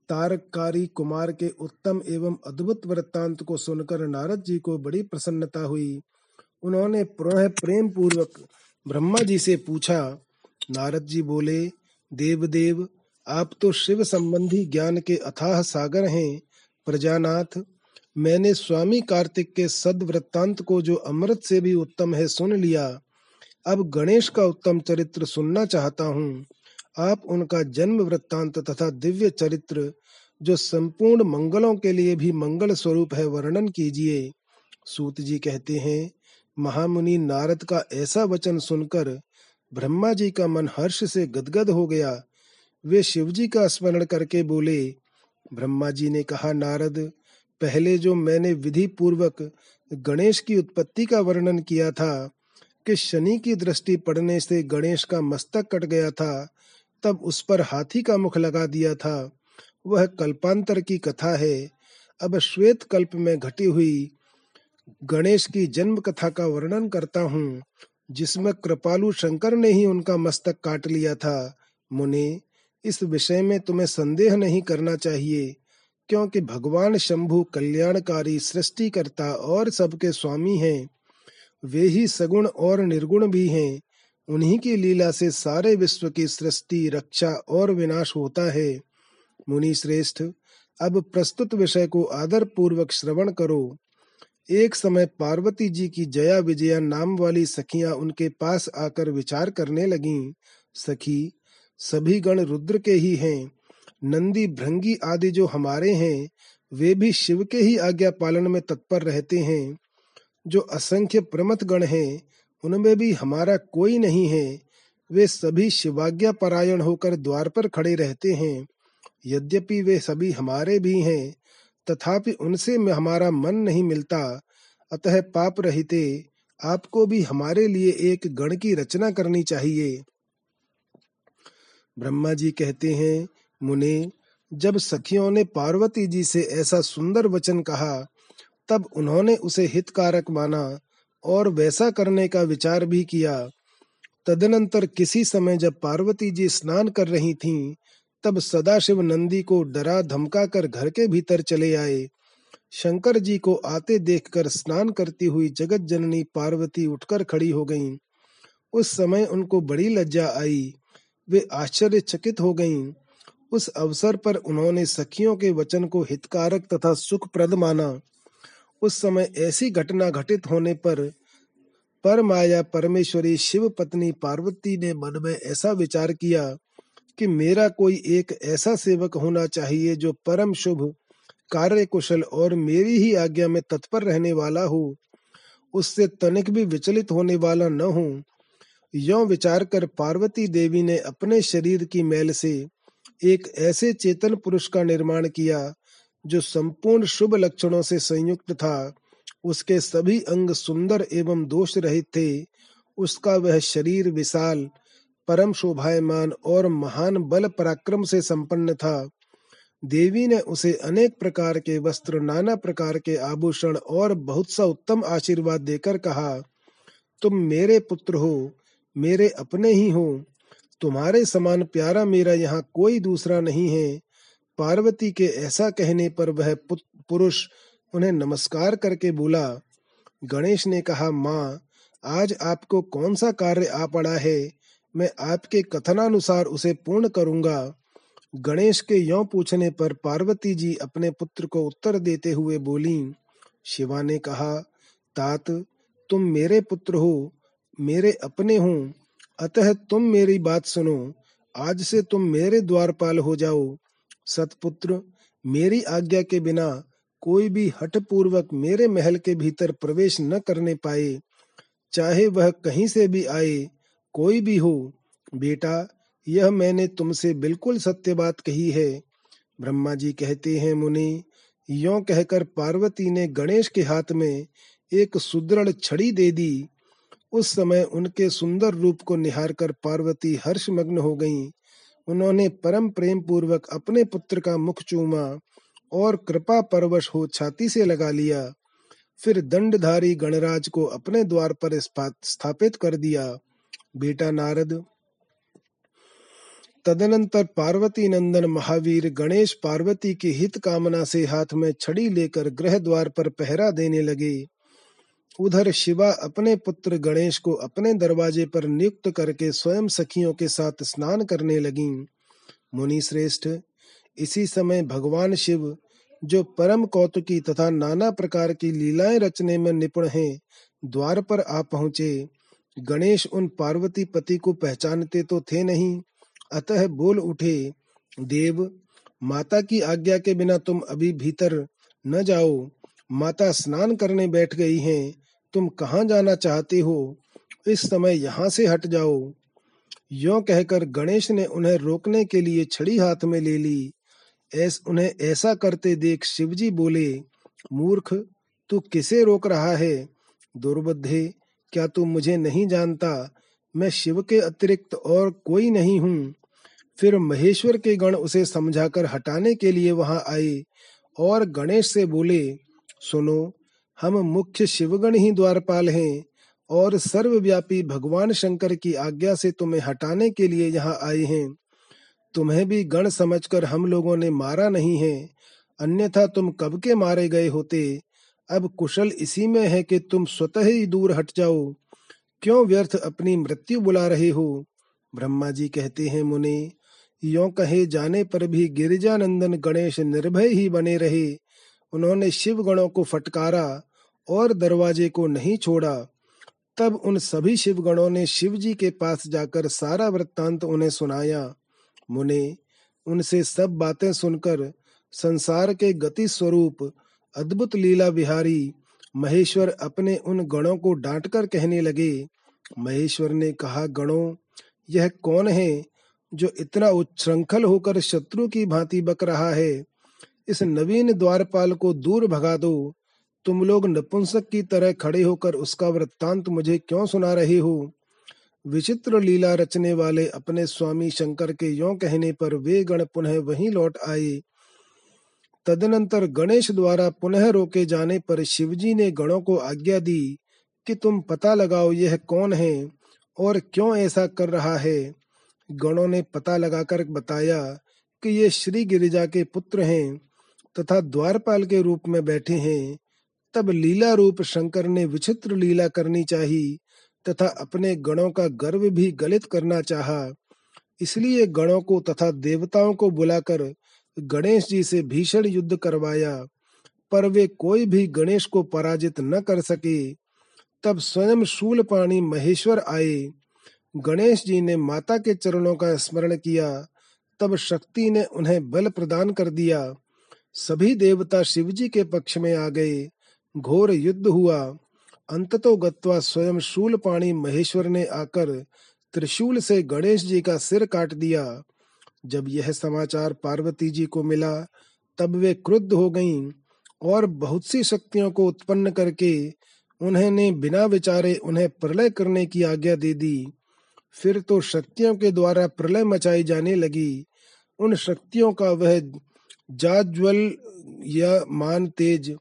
तारककारी कुमार के उत्तम एवं अद्भुत वृत्तांत को सुनकर नारद जी को बड़ी प्रसन्नता हुई। उन्होंने प्रेम पूर्वक ब्रह्मा जी से पूछा, नारद जी बोले देव देव आप तो शिव संबंधी ज्ञान के अथाह सागर हैं। प्रजानाथ, मैंने स्वामी कार्तिक के सद वृत्तांत को जो अमृत से भी उत्तम है सुन लिया। अब गणेश का उत्तम चरित्र सुनना चाहता हूँ। आप उनका जन्म वृत्तांत तथा दिव्य चरित्र, जो संपूर्ण मंगलों के लिए भी मंगल स्वरूप है, वर्णन कीजिए। सूत जी कहते हैं, महामुनि नारद का ऐसा वचन सुनकर ब्रह्मा जी का मन हर्ष से गदगद हो गया। वे शिव जी का स्मरण करके बोले, ब्रह्मा जी ने कहा, नारद, पहले जो मैंने विधि पूर्वक गणेश की उत्पत्ति का वर्णन किया था, कि शनि की दृष्टि पड़ने से गणेश का मस्तक कट गया था तब उस पर हाथी का मुख लगा दिया था। वह कल्पांतर की कथा है। अब श्वेत कल्प में घटी हुई गणेश की जन्म कथा का वर्णन करता हूँ, जिसमें कृपालु शंकर ने ही उनका मस्तक काट लिया था। मुने, इस विषय में तुम्हें संदेह नहीं करना चाहिए, क्योंकि भगवान शंभु कल्याणकारी सृष्टिकर्ता और सबके स्वामी हैं। वे ही सगुण और निर्गुण भी हैं। उन्हीं की लीला से सारे विश्व की सृष्टि, रक्षा और विनाश होता है। मुनि श्रेष्ठ अब प्रस्तुत विषय को आदर पूर्वक श्रवण करो। एक समय पार्वती जी की जया विजया नाम वाली सखियाँ उनके पास आकर विचार करने लगीं। सखी, सभी गण रुद्र के ही हैं। नंदी भृंगी आदि जो हमारे हैं, वे भी शिव के ही आज्ञा पालन में तत्पर रहते हैं। जो असंख्य प्रमथ गण हैं उनमें भी हमारा कोई नहीं है। वे सभी शिवाज्ञा परायण होकर द्वार पर खड़े रहते हैं। यद्यपि वे सभी हमारे भी हैं, तथापि उनसे हमारा मन नहीं मिलता। अतः पाप रहते, आपको भी हमारे लिए एक गण की रचना करनी चाहिए। ब्रह्मा जी कहते हैं, मुने, जब सखियों ने पार्वती जी से ऐसा सुंदर वचन कहा, तब उन्होंने उसे हितकारक माना। और वैसा करने का विचार भी किया तदनंतर किसी समय जब पार्वती जी स्नान कर रही थीं, तब सदाशिव नंदी को डरा धमका कर घर के भीतर चले आए शंकर जी को आते देखकर स्नान करती हुई जगत जननी पार्वती उठकर खड़ी हो गईं। उस समय उनको बड़ी लज्जा आई वे आश्चर्यचकित हो गईं। उस अवसर पर उन्होंने सखियों के वचन को हितकारक तथा सुखप्रद माना उस समय ऐसी घटना घटित होने पर पर माया परमेश्वरी शिव पत्नी पार्वती ने मन में ऐसा विचार किया कि मेरा कोई एक ऐसा सेवक होना चाहिए जो परम शुभ कार्य कुशल और मेरी ही आज्ञा में तत्पर रहने वाला हो। उससे तनिक भी विचलित होने वाला न हो। यो विचार कर पार्वती देवी ने अपने शरीर की मैल से एक ऐसे चेतन पुरुष का निर्माण किया जो संपूर्ण शुभ लक्षणों से संयुक्त था, उसके सभी अंग सुंदर एवं दोष रहित थे। उसका वह शरीर विशाल, परम शोभायमान और महान बल पराक्रम से संपन्न था। देवी ने उसे अनेक प्रकार के वस्त्र, नाना प्रकार के आभूषण और बहुत सा उत्तम आशीर्वाद देकर कहा, तुम मेरे पुत्र हो, मेरे अपने ही हो। तुम्हारे समान प्यारा मेरा यहाँ कोई दूसरा नहीं है। पार्वती के ऐसा कहने पर वह पुरुष उन्हें नमस्कार करके बोला, गणेश ने कहा, माँ, आज आपको कौन सा कार्य आ पड़ा है? मैं आपके कथनानुसार उसे पूर्ण करूँगा। गणेश के यो पूछने पर पार्वती जी अपने पुत्र को उत्तर देते हुए बोली, शिवा ने कहा, तात, तुम मेरे पुत्र हो, मेरे अपने हो। अतः तुम मेरी बात सुनो। आज से तुम मेरे द्वारपाल हो जाओ। सतपुत्र, मेरी आज्ञा के बिना कोई भी हठ पूर्वक मेरे महल के भीतर प्रवेश न करने पाए। चाहे वह कहीं से भी आए, कोई भी हो, बेटा, यह मैंने तुमसे बिल्कुल सत्य बात कही है। ब्रह्मा जी कहते हैं, मुनि, यो कहकर पार्वती ने गणेश के हाथ में एक सुदृढ़ छड़ी दे दी। उस समय उनके सुंदर रूप को निहार कर पार्वती हर्षमग्न हो गईं। उन्होंने परम प्रेम पूर्वक अपने पुत्र का मुख चूमा और कृपा परवश हो छाती से लगा लिया। फिर दंडधारी गणराज को अपने द्वार पर स्थापित कर दिया। बेटा नारद। तदनंतर पार्वती नंदन महावीर गणेश पार्वती की हित कामना से हाथ में छड़ी लेकर गृह द्वार पर पहरा देने लगे। उधर शिवा अपने पुत्र गणेश को अपने दरवाजे पर नियुक्त करके स्वयं सखियों के साथ स्नान करने लगी। मुनि श्रेष्ठ, इसी समय भगवान शिव, जो परम कौतुकी तथा नाना प्रकार की लीलाएँ रचने में निपुण हैं, द्वार पर आ पहुँचे। गणेश उन पार्वती पति को पहचानते तो थे नहीं, अतः बोल उठे, देव, माता की आज्ञा के बिना तुम अभी भीतर न जाओ। माता स्नान करने बैठ गई हैं तुम कहाँ जाना चाहते हो? इस समय यहाँ से हट जाओ। यो कहकर गणेश ने उन्हें रोकने के लिए छड़ी हाथ में ले ली। ऐस उन्हें ऐसा करते देख शिवजी बोले, मूर्ख, तू किसे रोक रहा है? दुर्बुद्धे, क्या तू मुझे नहीं जानता? मैं शिव के अतिरिक्त और कोई नहीं हूँ। फिर महेश्वर के गण उसे समझाकर हटाने के लिए वहाँ आए और गणेश से बोले, सुनो हम मुख्य शिवगण ही द्वारपाल हैं और सर्वव्यापी भगवान शंकर की आज्ञा से तुम्हें हटाने के लिए यहाँ आए हैं। तुम्हें भी गण समझकर हम लोगों ने मारा नहीं है। अन्यथा तुम कब के मारे गए होते? अब कुशल इसी में है कि तुम स्वतः ही दूर हट जाओ। क्यों व्यर्थ अपनी मृत्यु बुला रहे हो? ब्रह्मा जी कहते हैं, मुने, यो कहे जाने पर भी गिरिजानंदन गणेश निर्भय ही बने रहे। उन्होंने शिव गणों को फटकारा और दरवाजे को नहीं छोड़ा। तब उन सभी शिव गणों ने शिव जी के पास जाकर सारा वृत्तांत उन्हें सुनाया। मुने, उनसे सब बातें सुनकर संसार के गति स्वरूप, अद्भुत लीला विहारी, महेश्वर अपने उन गणों को डांटकर कहने लगे, महेश्वर ने कहा, गणों, यह कौन है जो इतना उच्छृंखल होकर शत्रु की भांति बक रहा है? इस नवीन द्वारपाल को दूर भगा दो। तुम लोग नपुंसक की तरह खड़े होकर उसका वृत्तांत मुझे क्यों सुना रहे हो? विचित्र लीला रचने वाले अपने स्वामी शंकर के यो कहने पर वे गण पुनः वहीं लौट आए। तदनंतर गणेश द्वारा पुनः रोके जाने पर शिवजी ने गणों को आज्ञा दी कि तुम पता लगाओ यह कौन है और क्यों ऐसा कर रहा है। गणों ने पता लगाकर बताया कि ये श्री गिरिजा के पुत्र हैं तथा द्वारपाल के रूप में बैठे हैं। तब लीला रूप शंकर ने विचित्र लीला करनी चाहिए तथा अपने गणों का गर्व भी गलित करना चाहा। इसलिए गणों को तथा देवताओं को बुलाकर गणेश जी से भीषण युद्ध करवाया, पर वे कोई भी गणेश को पराजित न कर सके। तब स्वयं शूल पाणी महेश्वर आए। गणेश जी ने माता के चरणों का स्मरण किया, तब शक्ति ने उन्हें बल प्रदान कर दिया। सभी देवता शिवजी के पक्ष में आ गए। घोर युद्ध हुआ। अंततो गत्वा स्वयं शूल पाणी महेश्वर ने आकर त्रिशूल से गणेश जी का सिर काट दिया। जब यह समाचार पार्वती जी को मिला, तब वे क्रुद्ध हो गईं और बहुत सी शक्तियों को उत्पन्न करके उन्होंने बिना विचारे उन्हें प्रलय करने की आज्ञा दे दी। फिर तो शक्तियों के द्वारा प्रलय मचाई जाने लगी। उन शक्तियों का वह जाज्वल या मान तेज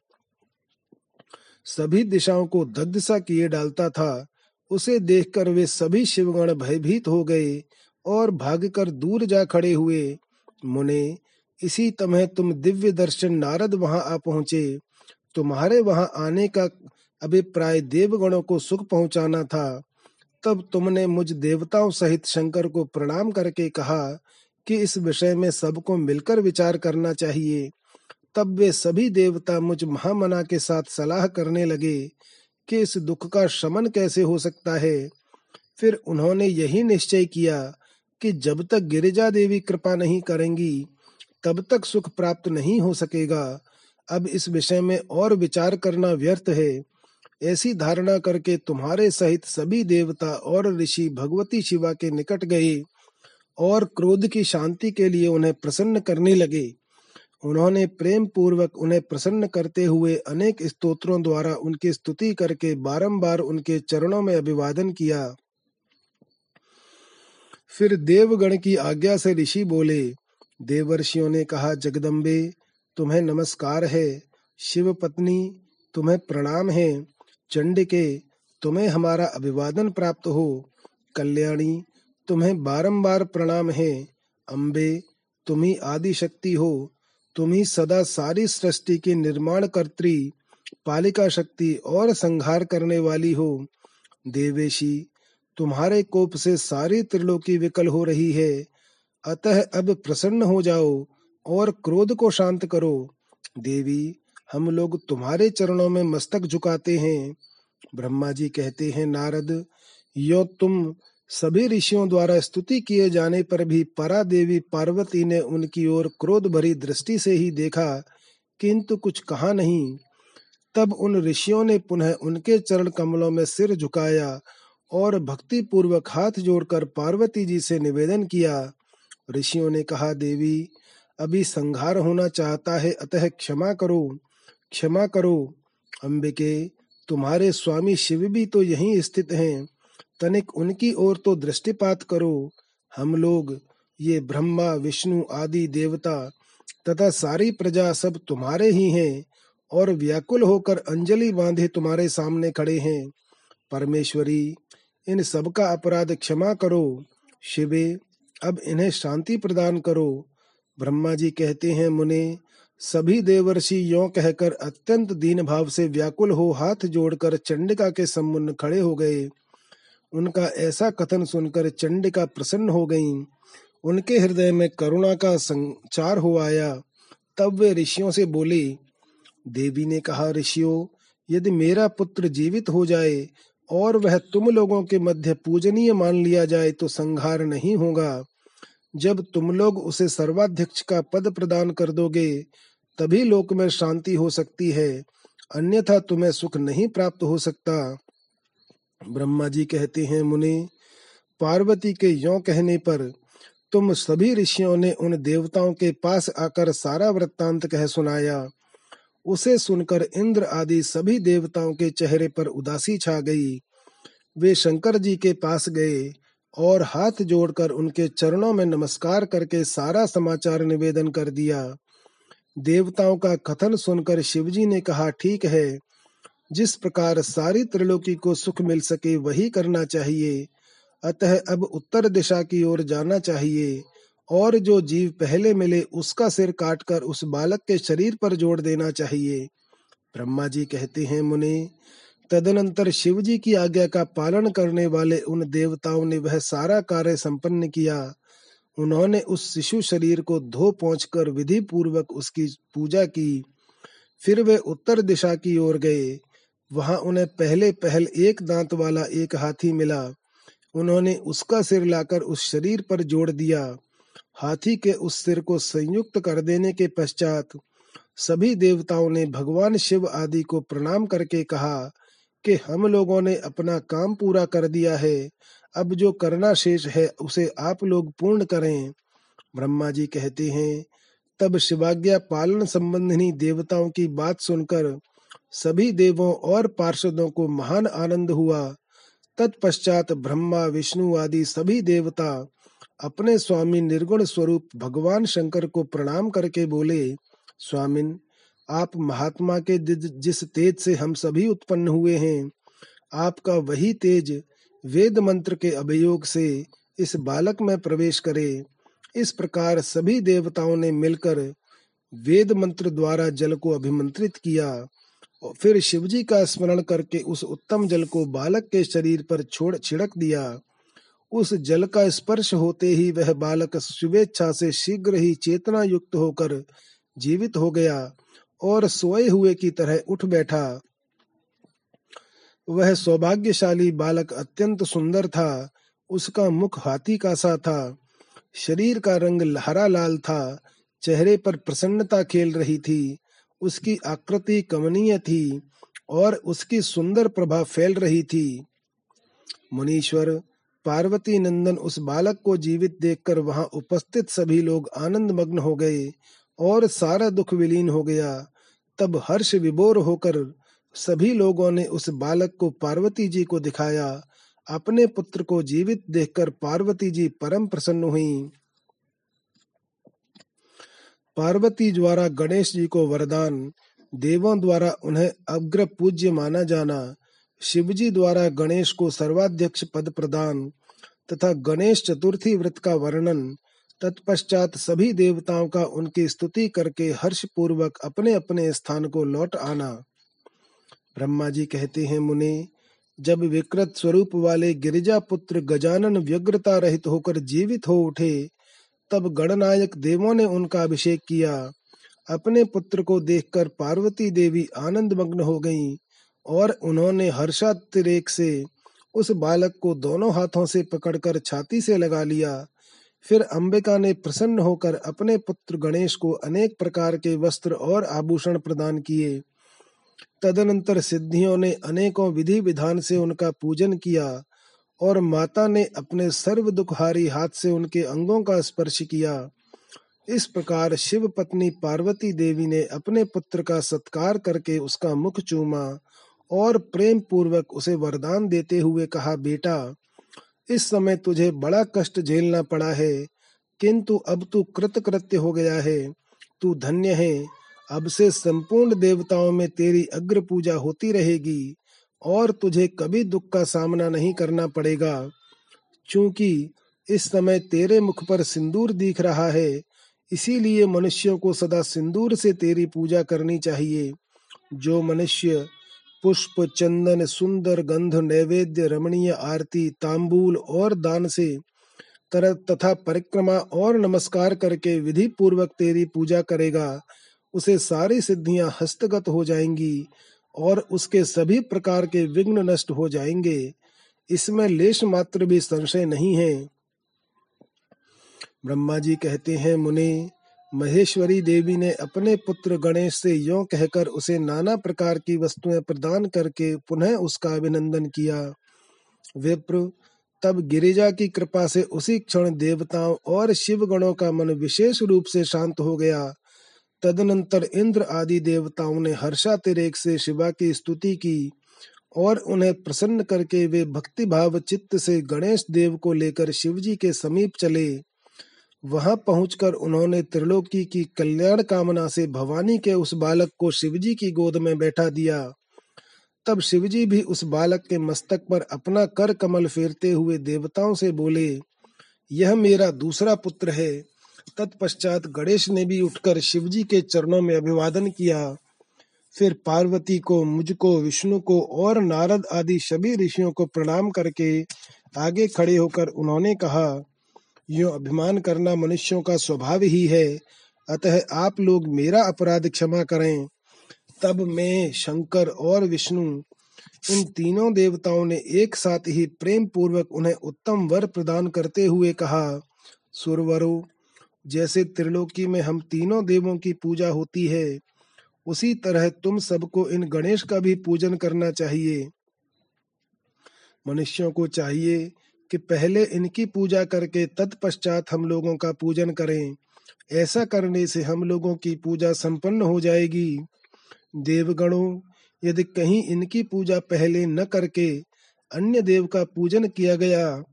सभी दिशाओं को दग्ध सा किए डालता था। उसे देखकर वे सभी शिवगण भयभीत हो गए और भागकर दूर जा खड़े हुए। मुने, इसी तरह तुम दिव्य दर्शन नारद वहाँ आ पहुँचे। तुम्हारे वहाँ आने का अभिप्राय देवगणों को सुख पहुंचाना था। तब तुमने मुझ देवताओं सहित शंकर को प्रणाम करके कहा कि इस विषय में सबको मिलकर विचार करना चाहिए। तब वे सभी देवता मुझ महामना के साथ सलाह करने लगे कि इस दुख का शमन कैसे हो सकता है। फिर उन्होंने यही निश्चय किया कि जब तक गिरिजा देवी कृपा नहीं करेंगी, तब तक सुख प्राप्त नहीं हो सकेगा। अब इस विषय में और विचार करना व्यर्थ है। ऐसी धारणा करके तुम्हारे सहित सभी देवता और ऋषि भगवती शिवा के निकट गए और क्रोध की शांति के लिए उन्हें प्रसन्न करने लगे। उन्होंने प्रेम पूर्वक उन्हें प्रसन्न करते हुए अनेक स्तोत्रों द्वारा उनकी स्तुति करके बारंबार उनके चरणों में अभिवादन किया। फिर देवगण की आज्ञा से ऋषि बोले, देवर्षियों ने कहा, जगदम्बे, तुम्हें नमस्कार है। शिव पत्नी तुम्हें प्रणाम है। चंडिके, तुम्हें हमारा अभिवादन प्राप्त हो। कल्याणी, तुम्हें बारंबार प्रणाम है। अम्बे तुम्ही आदि शक्ति हो। तुम्ही सदा सारी सृष्टि की निर्माण कर्त्री पालिका शक्ति और संहार करने वाली हो। देवेशी, तुम्हारे कोप से सारी त्रिलोकी विकल हो रही है। अतः अब प्रसन्न हो जाओ और क्रोध को शांत करो। देवी, हम लोग तुम्हारे चरणों में मस्तक झुकाते हैं। ब्रह्मा जी कहते हैं, नारद, यो तुम सभी ऋषियों द्वारा स्तुति किए जाने पर भी परा देवी पार्वती ने उनकी ओर क्रोध भरी दृष्टि से ही देखा, किंतु कुछ कहा नहीं। तब उन ऋषियों ने पुनः उनके चरण कमलों में सिर झुकाया और भक्ति पूर्वक हाथ जोड़कर पार्वती जी से निवेदन किया। ऋषियों ने कहा, देवी, अभी संहार होना चाहता है, अतः क्षमा करो क्षमा करो। अंबिके, तुम्हारे स्वामी शिव भी तो यहीं स्थित हैं। तनिक उनकी ओर तो दृष्टिपात करो। हम लोग, ये ब्रह्मा, विष्णु आदि देवता, तथा सारी प्रजा सब तुम्हारे ही हैं और व्याकुल होकर अंजलि बांधे तुम्हारे सामने खड़े हैं। परमेश्वरी, इन सब का अपराध क्षमा करो। शिवे, अब इन्हें शांति प्रदान करो। ब्रह्मा जी कहते हैं, मुने, सभी देवर्षि यो कहकर अत्यंत दीन भाव से व्याकुल हो हाथ जोड़कर चंडिका के सम्मुन्न खड़े हो गए। उनका ऐसा कथन सुनकर चंडिका प्रसन्न हो गईं। उनके हृदय में करुणा का संचार हो आया। तब वे ऋषियों से बोले, देवी ने कहा, ऋषियों, यदि मेरा पुत्र जीवित हो जाए और वह तुम लोगों के मध्य पूजनीय मान लिया जाए तो संहार नहीं होगा। जब तुम लोग उसे सर्वाध्यक्ष का पद प्रदान कर दोगे, तभी लोक में शांति हो सकती है, अन्यथा तुम्हें सुख नहीं प्राप्त हो सकता। ब्रह्मा जी कहते हैं, मुनि, पार्वती के यो कहने पर तुम सभी ऋषियों ने उन देवताओं के पास आकर सारा वृत्तांत कह सुनाया। उसे सुनकर इंद्र आदि सभी देवताओं के चेहरे पर उदासी छा गई। वे शंकर जी के पास गए और हाथ जोड़कर उनके चरणों में नमस्कार करके सारा समाचार निवेदन कर दिया। देवताओं का कथन सुनकर शिवजी ने कहा, ठीक है जिस प्रकार सारी त्रिलोकी को सुख मिल सके वही करना चाहिए। अतः अब उत्तर दिशा की ओर जाना चाहिए और जो जीव पहले मिले उसका सिर काटकर उस बालक के शरीर पर जोड़ देना चाहिए। ब्रह्मा जी कहते हैं, मुनि, तदनंतर शिव जी की आज्ञा का पालन करने वाले उन देवताओं ने वह सारा कार्य संपन्न किया। उन्होंने उस शिशु शरीर को धो पहुँच कर विधि पूर्वक उसकी पूजा की। फिर वे उत्तर दिशा की ओर गए। वहाँ उन्हें पहले पहल एक दांत वाला एक हाथी मिला। उन्होंने उसका सिर लाकर उस शरीर पर जोड़ दिया। हाथी के उस सिर को संयुक्त कर देने के पश्चात सभी देवताओं ने भगवान शिव आदि को प्रणाम करके कहा कि हम लोगों ने अपना काम पूरा कर दिया है। अब जो करना शेष है, उसे आप लोग पूर्ण करें। ब्रह्मा जी कहते हैं, तब शिवाज्ञा पालन संबंधी देवताओं की बात सुनकर सभी देवों और पार्षदों को महान आनंद हुआ। तत्पश्चात ब्रह्मा, विष्णु आदि सभी देवता अपने स्वामी निर्गुण स्वरूप भगवान शंकर को प्रणाम करके बोले, स्वामिन, आप महात्मा के जिस तेज से हम सभी उत्पन्न हुए हैं, आपका वही तेज वेद मंत्र के अभियोग से इस बालक में प्रवेश करे। इस प्रकार सभी देवताओं ने मिलकर वेद मंत्र द्वारा जल को अभिमंत्रित किया। फिर शिवजी का स्मरण करके उस उत्तम जल को बालक के शरीर पर छोड़ छिड़क दिया। उस जल का स्पर्श होते ही वह बालक शुभेच्छा से शीघ्र ही चेतना युक्त होकर जीवित हो गया और सोए हुए की तरह उठ बैठा। वह सौभाग्यशाली बालक अत्यंत सुंदर था, उसका मुख हाथी का सा था, शरीर का रंग हरा लाल था, चेहरे पर प्रसन्नता खेल रही थी। उसकी आकृति कमनीय थी और उसकी सुंदर प्रभा फैल रही थी। मुनीश्वर, पार्वती नंदन उस बालक को जीवित देखकर वहाँ उपस्थित सभी लोग आनंद मग्न हो गए और सारा दुख विलीन हो गया। तब हर्ष विभोर होकर सभी लोगों ने उस बालक को पार्वती जी को दिखाया। अपने पुत्र को जीवित देखकर पार्वती जी परम प्रसन्न हुई। पार्वती द्वारा गणेश जी को वरदान, देवों द्वारा उन्हें अग्र पूज्य माना जाना, शिवजी द्वारा गणेश को सर्वाध्यक्ष पद प्रदान, तथा गणेश चतुर्थी व्रत का वर्णन, तत्पश्चात सभी देवताओं का उनकी स्तुति करके हर्ष पूर्वक अपने अपने स्थान को लौट आना। ब्रह्मा जी कहते हैं, मुने, जब विकृत स्वरूप वाले गिरिजा पुत्र गजानन व्यग्रता रहित होकर जीवित हो उठे तब गणनायक देवों ने उनका अभिषेक किया। अपने पुत्र को देखकर पार्वती देवी आनंद मग्न हो गईं और उन्होंने हर्षातिरेक से उस बालक को दोनों हाथों से पकड़कर छाती से लगा लिया। फिर अंबिका ने प्रसन्न होकर अपने पुत्र गणेश को अनेक प्रकार के वस्त्र और आभूषण प्रदान किए। तदनंतर सिद्धियों ने अनेकों विधि विधान से उनका पूजन किया। और माता ने अपने सर्व दुखहारी हाथ से उनके अंगों का स्पर्श किया। इस प्रकार शिव पत्नी पार्वती देवी ने अपने पुत्र का सत्कार करके उसका मुख चूमा और प्रेम पूर्वक उसे वरदान देते हुए कहा, बेटा, इस समय तुझे बड़ा कष्ट झेलना पड़ा है, किंतु अब तू कृतकृत्य हो गया है, तू धन्य है। अब से संपूर्ण देवताओं में तेरी अग्र पूजा होती रहेगी। और तुझे कभी दुख का सामना नहीं करना पड़ेगा। क्योंकि इस समय तेरे मुख पर सिंदूर दिख रहा है, इसीलिए मनुष्यों को सदा सिंदूर से तेरी पूजा करनी चाहिए। जो मनुष्य पुष्प, चंदन, सुंदर गंध, नैवेद्य, रमणीय आरती, तांबूल और दान से तरह तथा परिक्रमा और नमस्कार करके विधि पूर्वक तेरी पूजा करेगा, उसे सारी सिद्धियाँ हस्तगत हो जाएँगी। और उसके सभी प्रकार के विघ्न नष्ट हो जाएँगे। इसमें लेश मात्र भी संशय नहीं है। ब्रह्मा जी कहते हैं, मुनि, महेश्वरी देवी ने अपने पुत्र गणेश से यो कहकर उसे नाना प्रकार की वस्तुएँ प्रदान करके पुनः उसका अभिनंदन किया। विप्र, तब गिरिजा की कृपा से उसी क्षण देवताओं और शिव गणों का मन विशेष रूप से शांत हो गया। तदनंतर इंद्र आदि देवताओं ने हर्षातिरेक से शिवा की स्तुति की और उन्हें प्रसन्न करके वे भक्ति भाव चित्त से गणेश देव को लेकर शिवजी के समीप चले। वहाँ पहुंचकर उन्होंने त्रिलोकी की कल्याण कामना से भवानी के उस बालक को शिवजी की गोद में बैठा दिया। तब शिवजी भी उस बालक के मस्तक पर अपना कर कमल फेरते हुए देवताओं से बोले, यह मेरा दूसरा पुत्र है। तत्पश्चात गणेश ने भी उठकर शिवजी के चरणों में अभिवादन किया। फिर पार्वती को, मुझको, विष्णु को और नारद आदि सभी ऋषियों को प्रणाम करके आगे खड़े होकर उन्होंने कहा, यो अभिमान करना मनुष्यों का स्वभाव ही है। अतः आप लोग मेरा अपराध क्षमा करें। तब मैं, शंकर और विष्णु, इन तीनों देवताओं ने एक साथ ही प्रेम पूर्वक उन्हें उत्तम वर प्रदान करते हुए कहा, सुरवरो जैसे त्रिलोकी में हम तीनों देवों की पूजा होती है, उसी तरह तुम सबको इन गणेश का भी पूजन करना चाहिए। मनुष्यों को चाहिए कि पहले इनकी पूजा करके तत्पश्चात हम लोगों का पूजन करें। ऐसा करने से हम लोगों की पूजा संपन्न हो जाएगी। देवगणों, यदि कहीं इनकी पूजा पहले न करके अन्य देव का पूजन किया गया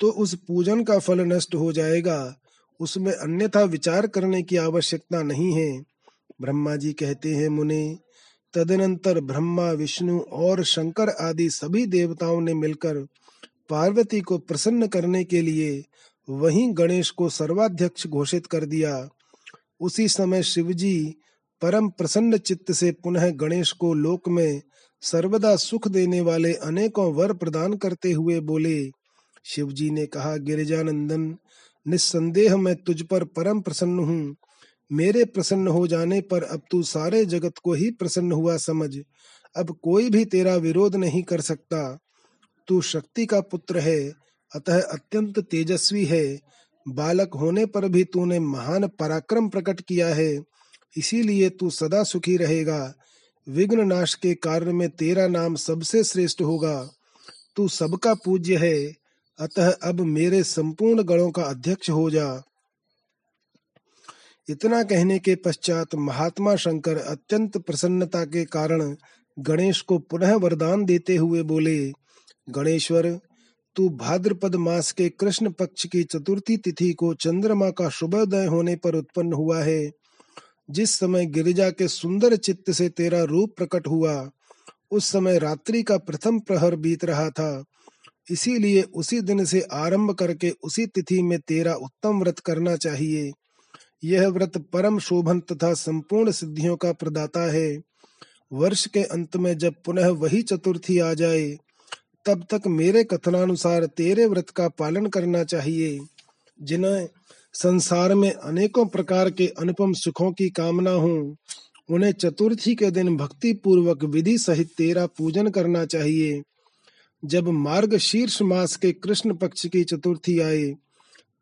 तो उस पूजन का फल नष्ट हो जाएगा। उसमें अन्यथा विचार करने की आवश्यकता नहीं है। ब्रह्मा जी कहते हैं, मुने, तदनंतर ब्रह्मा, विष्णु और शंकर आदि सभी देवताओं ने मिलकर पार्वती को प्रसन्न करने के लिए वहीं गणेश को सर्वाध्यक्ष घोषित कर दिया। उसी समय शिवजी परम प्रसन्न चित्त से पुनः गणेश को लोक में सर्वदा सुख देने वाले अनेकों वर प्रदान करते हुए बोले। शिवजी ने कहा, गिरिजानंदन निस्संदेह मैं तुझ पर परम प्रसन्न हूँ। मेरे प्रसन्न हो जाने पर अब तू सारे जगत को ही प्रसन्न हुआ समझ। अब कोई भी तेरा विरोध नहीं कर सकता। तू शक्ति का पुत्र है, अतः अत्यंत तेजस्वी है। बालक होने पर भी तूने महान पराक्रम प्रकट किया है। इसीलिए तू सदा सुखी रहेगा। विघ्न नाश के कार्य में तेरा नाम सबसे श्रेष्ठ होगा। तू सबका पूज्य है। अतः अब मेरे संपूर्ण गणों का अध्यक्ष हो जा। इतना कहने के पश्चात महात्मा शंकर अत्यंत प्रसन्नता के कारण गणेश को पुनः वरदान देते हुए बोले, गणेश्वर, तू भाद्रपद मास के कृष्ण पक्ष की चतुर्थी तिथि को चंद्रमा का शुभोदय होने पर उत्पन्न हुआ है। जिस समय गिरिजा के सुंदर चित्त से तेरा रूप प्रकट हुआ, उस समय रात्रि का प्रथम प्रहर बीत रहा था। इसीलिए उसी दिन से आरंभ करके उसी तिथि में तेरा उत्तम व्रत करना चाहिए। यह व्रत परम शोभन तथा संपूर्ण सिद्धियों का प्रदाता है। वर्ष के अंत में जब पुनः वही चतुर्थी आ जाए, तब तक मेरे कथनानुसार तेरे व्रत का पालन करना चाहिए। जिन्हें संसार में अनेकों प्रकार के अनुपम सुखों की कामना हो, उन्हें चतुर्थी के दिन भक्ति पूर्वक विधि सहित तेरा पूजन करना चाहिए। जब मार्ग शीर्ष मास के कृष्ण पक्ष की चतुर्थी आए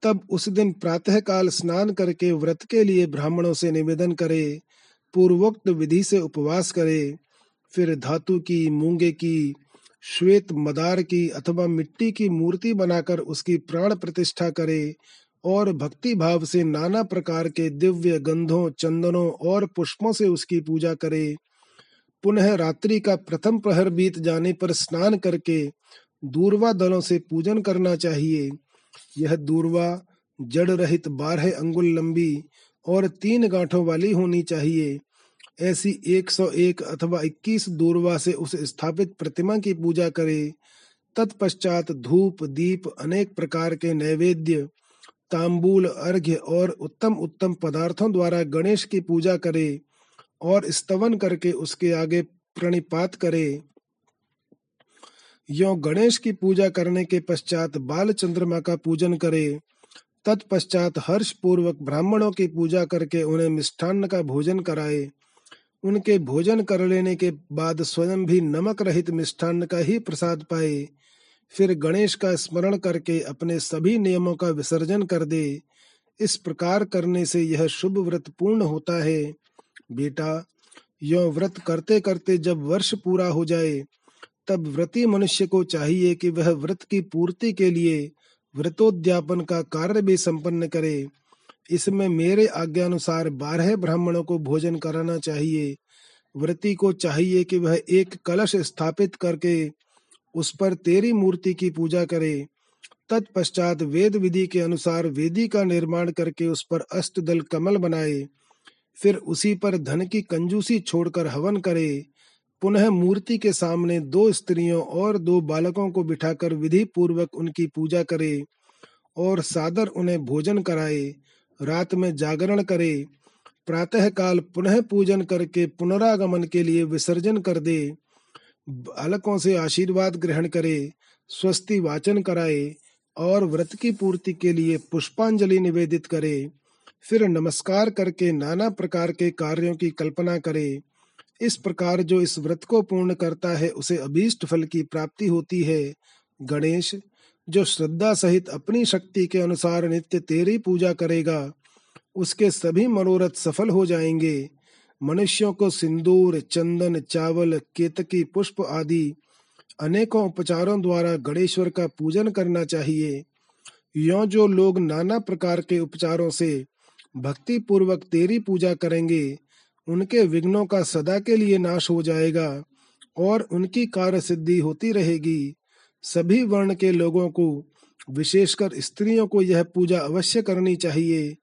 तब उस दिन प्रातः काल स्नान करके व्रत के लिए ब्राह्मणों से निवेदन करे, पूर्वोक्त विधि से उपवास करे, फिर धातु की, मूँगे की, श्वेत मदार की अथवा मिट्टी की मूर्ति बनाकर उसकी प्राण प्रतिष्ठा करे और भक्ति भाव से नाना प्रकार के दिव्य गंधों, चंदनों और पुष्पों से उसकी पूजा करे पुनः रात्रि का प्रथम प्रहर बीत जाने पर स्नान करके दूरवा दलों से पूजन करना चाहिए। यह दूरवा, जड़ रहित बारह अंगुल लंबी और तीन गांठों वाली होनी चाहिए। ऐसी 101 अथवा 21 दूरवा से उस स्थापित प्रतिमा की पूजा करे। तत्पश्चात धूप, दीप, अनेक प्रकार के नैवेद्य, तांबूल, अर्घ्य और उत्तम उत्तम पदार्थों द्वारा गणेश की पूजा करे। और स्तवन करके उसके आगे प्रणिपात करे। यो गणेश की पूजा करने के पश्चात बाल चंद्रमा का पूजन करे। तत्पश्चात हर्ष पूर्वक ब्राह्मणों की पूजा करके उन्हें मिष्ठान्न का भोजन कराए। उनके भोजन कर लेने के बाद स्वयं भी नमक रहित मिष्ठान्न का ही प्रसाद पाए। फिर गणेश का स्मरण करके अपने सभी नियमों का विसर्जन कर दे। इस प्रकार करने से यह शुभ व्रत पूर्ण होता है। बेटा यो व्रत करते करते जब वर्ष पूरा हो जाए, तब व्रती मनुष्य को चाहिए कि वह व्रत की पूर्ति के लिए व्रतोद्यापन का कार्य भी संपन्न करे। इसमें मेरे आज्ञानुसार बारह ब्राह्मणों को भोजन कराना चाहिए। व्रती को चाहिए कि वह एक कलश स्थापित करके उस पर तेरी मूर्ति की पूजा करे। तत्पश्चात वेद विधि के अनुसार वेदी का निर्माण करके उस पर अष्टदल कमल बनाए। फिर उसी पर धन की कंजूसी छोड़कर हवन करे। पुनः मूर्ति के सामने दो स्त्रियों और दो बालकों को बिठाकर विधि पूर्वक उनकी पूजा करे और सादर उन्हें भोजन कराए, रात में जागरण करे प्रातः काल पुनः पूजन करके पुनरागमन के लिए विसर्जन कर दे, बालकों से आशीर्वाद ग्रहण करे, स्वस्ति वाचन कराए और व्रत की पूर्ति के लिए पुष्पांजलि निवेदित करे। फिर नमस्कार करके नाना प्रकार के कार्यों की कल्पना करे। इस प्रकार जो इस व्रत को पूर्ण करता है, उसे अभीष्ट फल की प्राप्ति होती है। गणेश, जो श्रद्धा सहित अपनी शक्ति के अनुसार नित्य तेरी पूजा करेगा, उसके सभी मनोरथ सफल हो जाएँगे। मनुष्यों को सिंदूर, चंदन, चावल, केतकी, पुष्प आदि अनेकों उपचारों द्वारा गणेश्वर का पूजन करना चाहिए। यो जो लोग नाना प्रकार के उपचारों से भक्ति पूर्वक तेरी पूजा करेंगे। उनके विघ्नों का सदा के लिए नाश हो जाएगा और उनकी कार्य सिद्धि होती रहेगी। सभी वर्ण के लोगों को, विशेषकर स्त्रियों को यह पूजा अवश्य करनी चाहिए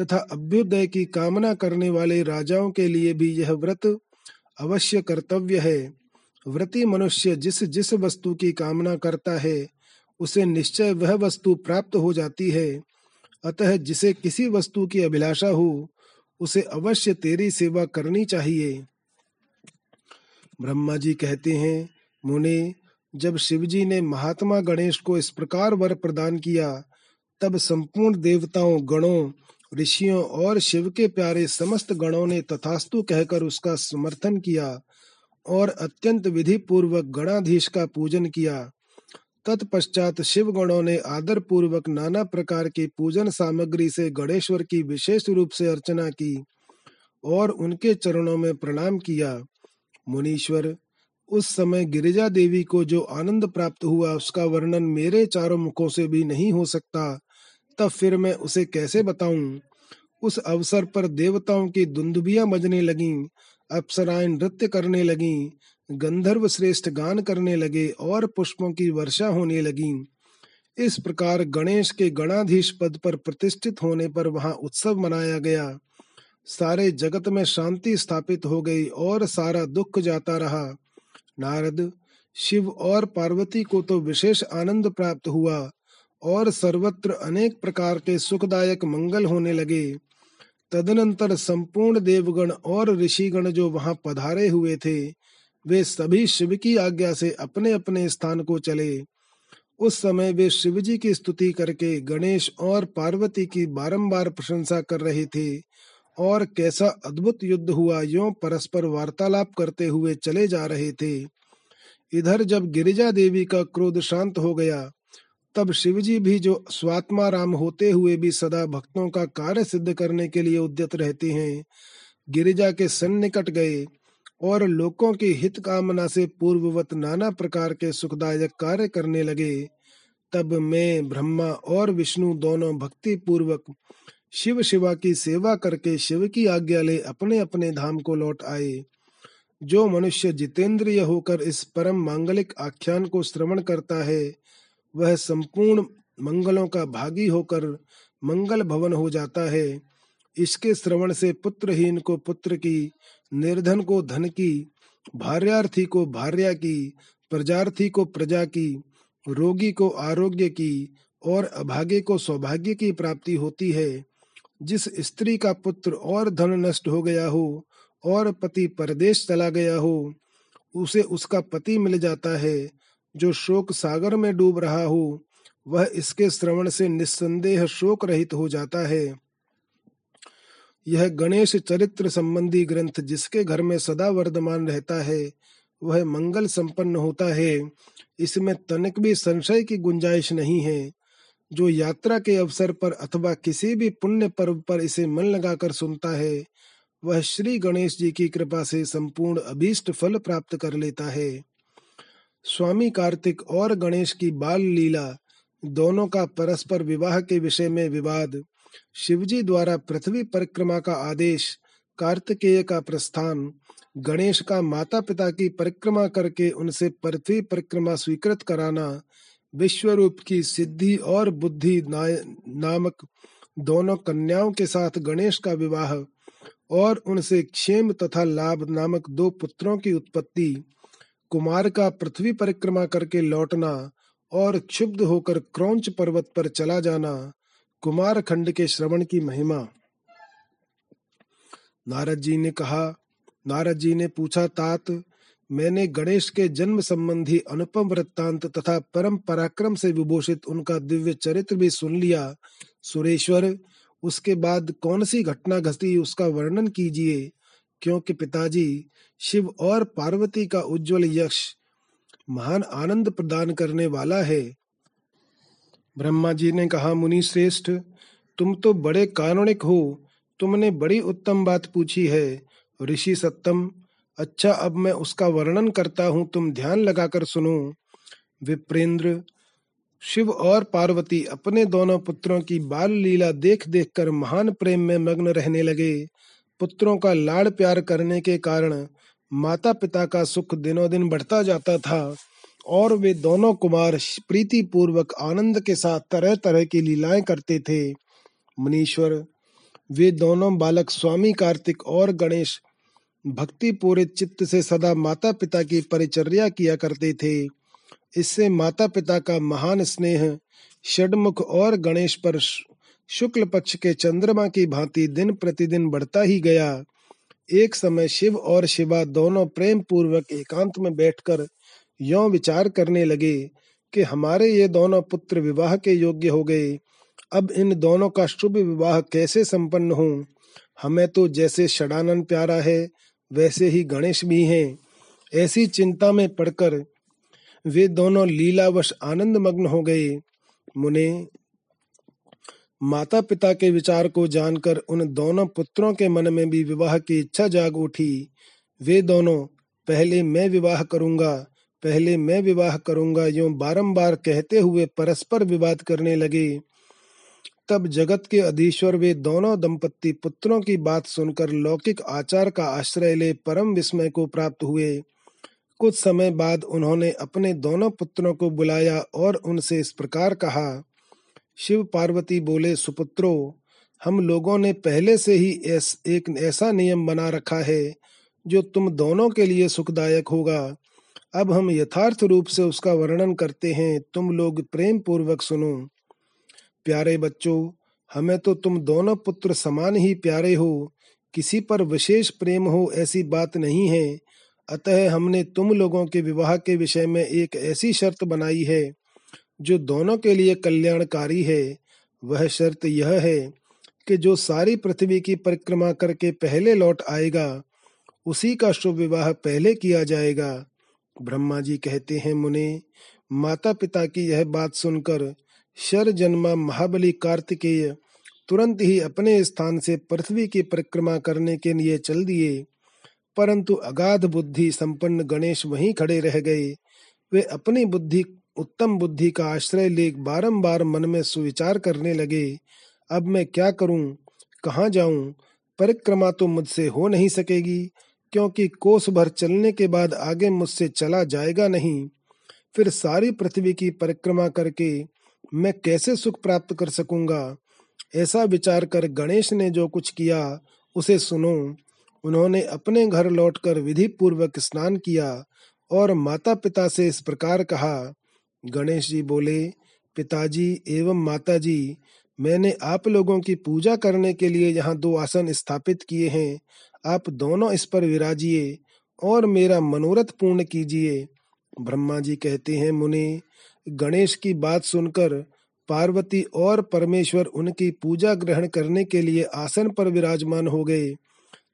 तथा अभ्युदय की कामना करने वाले राजाओं के लिए भी यह व्रत अवश्य कर्तव्य है। व्रती मनुष्य जिस जिस वस्तु की कामना करता है, उसे निश्चय वह वस्तु प्राप्त हो जाती है। अतः जिसे किसी वस्तु की अभिलाषा हो, उसे अवश्य तेरी सेवा करनी चाहिए। ब्रह्मा जी कहते हैं, मुने, जब शिवजी ने महात्मा गणेश को इस प्रकार वर प्रदान किया, तब संपूर्ण देवताओं, गणों, ऋषियों और शिव के प्यारे समस्त गणों ने तथास्तु कहकर उसका समर्थन किया और अत्यंत विधि पूर्वक गणाधीश का पूजन किया। तत्पश्चात शिव गणों ने आदर पूर्वक नाना प्रकार की पूजन सामग्री से गणेश्वर की विशेष रूप से अर्चना की और उनके चरणों में प्रणाम किया। मुनीश्वर, उस समय गिरिजा देवी को जो आनंद प्राप्त हुआ उसका वर्णन मेरे चारों मुखों से भी नहीं हो सकता, तब फिर मैं उसे कैसे बताऊँ? उस अवसर पर देवताओं की दुंदुबियाँ बजने लगीं, अप्सराएँ नृत्य करने लगीं गंधर्व श्रेष्ठ गान करने लगे और पुष्पों की वर्षा होने लगी। इस प्रकार गणेश के गणाधीश पद पर प्रतिष्ठित होने पर वहाँ उत्सव मनाया गया। सारे जगत में शांति स्थापित हो गई और सारा दुख जाता रहा। नारद, शिव और पार्वती को तो विशेष आनंद प्राप्त हुआ और सर्वत्र अनेक प्रकार के सुखदायक मंगल होने लगे। तदनंतर संपूर्ण देवगण और ऋषिगण जो वहाँ पधारे हुए थे वे सभी शिव की आज्ञा से अपने अपने स्थान को चले। उस समय वे शिव जी की स्तुति करके गणेश और पार्वती की बारंबार प्रशंसा कर रहे थे। और कैसा अद्भुत युद्ध हुआ, यो परस्पर वार्तालाप करते हुए चले जा रहे थे। इधर जब गिरिजा देवी का क्रोध शांत हो गया, तब शिवजी भी जो स्वात्मा राम होते हुए भी सदा भक्तों का कार्य सिद्ध करने के लिए उद्यत रहते हैं, गिरिजा के सन्निकट गए। और लोगों की हित कामना से पूर्ववत नाना प्रकार के सुखदायक कार्य करने लगे। तब मैं, ब्रह्मा और विष्णु दोनों भक्ति पूर्वक शिव शिवा की सेवा करके शिव की आज्ञा ले अपने अपने धाम को लौट आए। जो मनुष्य जितेंद्रिय होकर इस परम मांगलिक आख्यान को श्रवण करता है, वह संपूर्ण मंगलों का भागी होकर मंगल भवन हो जाता है। इसके श्रवण से पुत्रहीन को पुत्र की निर्धन को धन की, भार्यार्थी को भार्या की, प्रजार्थी को प्रजा की, रोगी को आरोग्य की और अभागे को सौभाग्य की प्राप्ति होती है। जिस स्त्री का पुत्र और धन नष्ट हो गया हो और पति परदेश चला गया हो, उसे उसका पति मिल जाता है। जो शोक सागर में डूब रहा हो, वह इसके श्रवण से निस्संदेह शोक रहित हो जाता है। यह गणेश चरित्र संबंधी ग्रंथ जिसके घर में सदा वर्धमान रहता है, वह मंगल संपन्न होता है। इसमें तनिक भी संशय की गुंजाइश नहीं है। जो यात्रा के अवसर पर अथवा किसी भी पुण्य पर्व पर इसे मन लगाकर सुनता है, वह श्री गणेश जी की कृपा से संपूर्ण अभीष्ट फल प्राप्त कर लेता है। स्वामी कार्तिक और गणेश की बाल लीला, दोनों का परस्पर विवाह के विषय में विवाद शिवजी द्वारा पृथ्वी परिक्रमा का आदेश, कार्तिकेय का प्रस्थान, गणेश का माता पिता की परिक्रमा करके उनसे पृथ्वी परिक्रमा स्वीकृत कराना, विश्वरूप की सिद्धि और बुद्धि नामक दोनों कन्याओं के साथ गणेश का विवाह और उनसे क्षेम तथा लाभ नामक दो पुत्रों की उत्पत्ति, कुमार का पृथ्वी परिक्रमा करके लौटना और क्षुब्ध होकर क्रौच पर्वत पर चला जाना कुमार खंड के श्रवण की महिमा। नारद जी ने कहा, नारद जी ने पूछा, तात, मैंने गणेश के जन्म संबंधी अनुपम वृत्तांत तथा परम पराक्रम से विभूषित उनका दिव्य चरित्र भी सुन लिया। सुरेश्वर, उसके बाद कौन सी घटना घटी, उसका वर्णन कीजिए, क्योंकि पिताजी, शिव और पार्वती का उज्जवल यक्ष महान आनंद प्रदान करने वाला है। ब्रह्मा जी ने कहा, मुनि श्रेष्ठ, तुम तो बड़े कारुणिक हो। तुमने बड़ी उत्तम बात पूछी है। ऋषि सत्तम अच्छा अब मैं उसका वर्णन करता हूँ, तुम ध्यान लगाकर सुनो। विप्रेंद्र, शिव और पार्वती अपने दोनों पुत्रों की बाल लीला देख देख कर महान प्रेम में मग्न रहने लगे। पुत्रों का लाड़ प्यार करने के कारण माता पिता का सुख दिनों दिन बढ़ता जाता था। और वे दोनों कुमार प्रीति पूर्वक आनंद के साथ तरह तरह की लीलाएँ करते थे। मुनीश्वर, वे दोनों बालक स्वामी कार्तिक और गणेश भक्ति पूरे चित्त से सदा माता पिता की परिचर्या किया करते थे। इससे माता पिता का महान स्नेह षडमुख और गणेश पर शुक्ल पक्ष के चंद्रमा की भांति दिन प्रतिदिन बढ़ता ही गया। एक समय शिव और शिवा दोनों प्रेम पूर्वक एकांत में बैठकर यो विचार करने लगे कि हमारे ये दोनों पुत्र विवाह के योग्य हो गए। अब इन दोनों का शुभ विवाह कैसे संपन्न हो? हमें तो जैसे षडानंद प्यारा है, वैसे ही गणेश भी हैं। ऐसी चिंता में पड़कर वे दोनों लीलावश आनंद मग्न हो गए। मुने माता पिता के विचार को जानकर उन दोनों पुत्रों के मन में भी विवाह की इच्छा जाग उठी। वे दोनों, पहले मैं विवाह करूँगा पहले मैं विवाह करूँगा यूँ बारंबार कहते हुए परस्पर विवाद करने लगे। तब जगत के अधीश्वर वे दोनों दंपत्ति पुत्रों की बात सुनकर लौकिक आचार का आश्रय ले परम विस्मय को प्राप्त हुए। कुछ समय बाद उन्होंने अपने दोनों पुत्रों को बुलाया और उनसे इस प्रकार कहा शिव पार्वती बोले सुपुत्रो हम लोगों ने पहले से ही एस, एक ऐसा नियम बना रखा है जो तुम दोनों के लिए सुखदायक होगा। अब हम यथार्थ रूप से उसका वर्णन करते हैं, तुम लोग प्रेम पूर्वक सुनो। प्यारे बच्चों, हमें तो तुम दोनों पुत्र समान ही प्यारे हो, किसी पर विशेष प्रेम हो ऐसी बात नहीं है। अतः हमने तुम लोगों के विवाह के विषय में एक ऐसी शर्त बनाई है, जो दोनों के लिए कल्याणकारी है। वह शर्त यह है कि जो सारी पृथ्वी की परिक्रमा करके पहले लौट आएगा, उसी का शुभ विवाह पहले किया जाएगा। ब्रह्मा जी कहते हैं, मुने माता पिता की यह बात सुनकर शर जन्मा महाबली कार्तिकेय तुरंत ही अपने स्थान से पृथ्वी की परिक्रमा करने के लिए चल दिए। परंतु अगाध बुद्धि संपन्न गणेश वहीं खड़े रह गए। वे अपनी बुद्धि, उत्तम बुद्धि का आश्रय ले बारंबार मन में सुविचार करने लगे। अब मैं क्या करूँ? कहाँ जाऊँ? परिक्रमा तो मुझसे हो नहीं सकेगी। क्योंकि कोस भर चलने के बाद आगे मुझसे चला जाएगा नहीं, फिर सारी पृथ्वी की परिक्रमा करके मैं कैसे सुख प्राप्त कर सकूँगा? ऐसा विचार कर गणेश ने जो कुछ किया, उसे सुनो। उन्होंने अपने घर लौटकर विधि पूर्वक स्नान किया और माता पिता से इस प्रकार कहा, गणेश जी बोले, पिताजी एवं माताजी, मैंने आप लोगों की पूजा करने के लिए यहाँ दो आसन स्थापित किए हैं। आप दोनों इस पर विराजिए और मेरा मनोरथ पूर्ण कीजिए। ब्रह्मा जी कहते हैं, मुनि, गणेश की बात सुनकर पार्वती और परमेश्वर उनकी पूजा ग्रहण करने के लिए आसन पर विराजमान हो गए।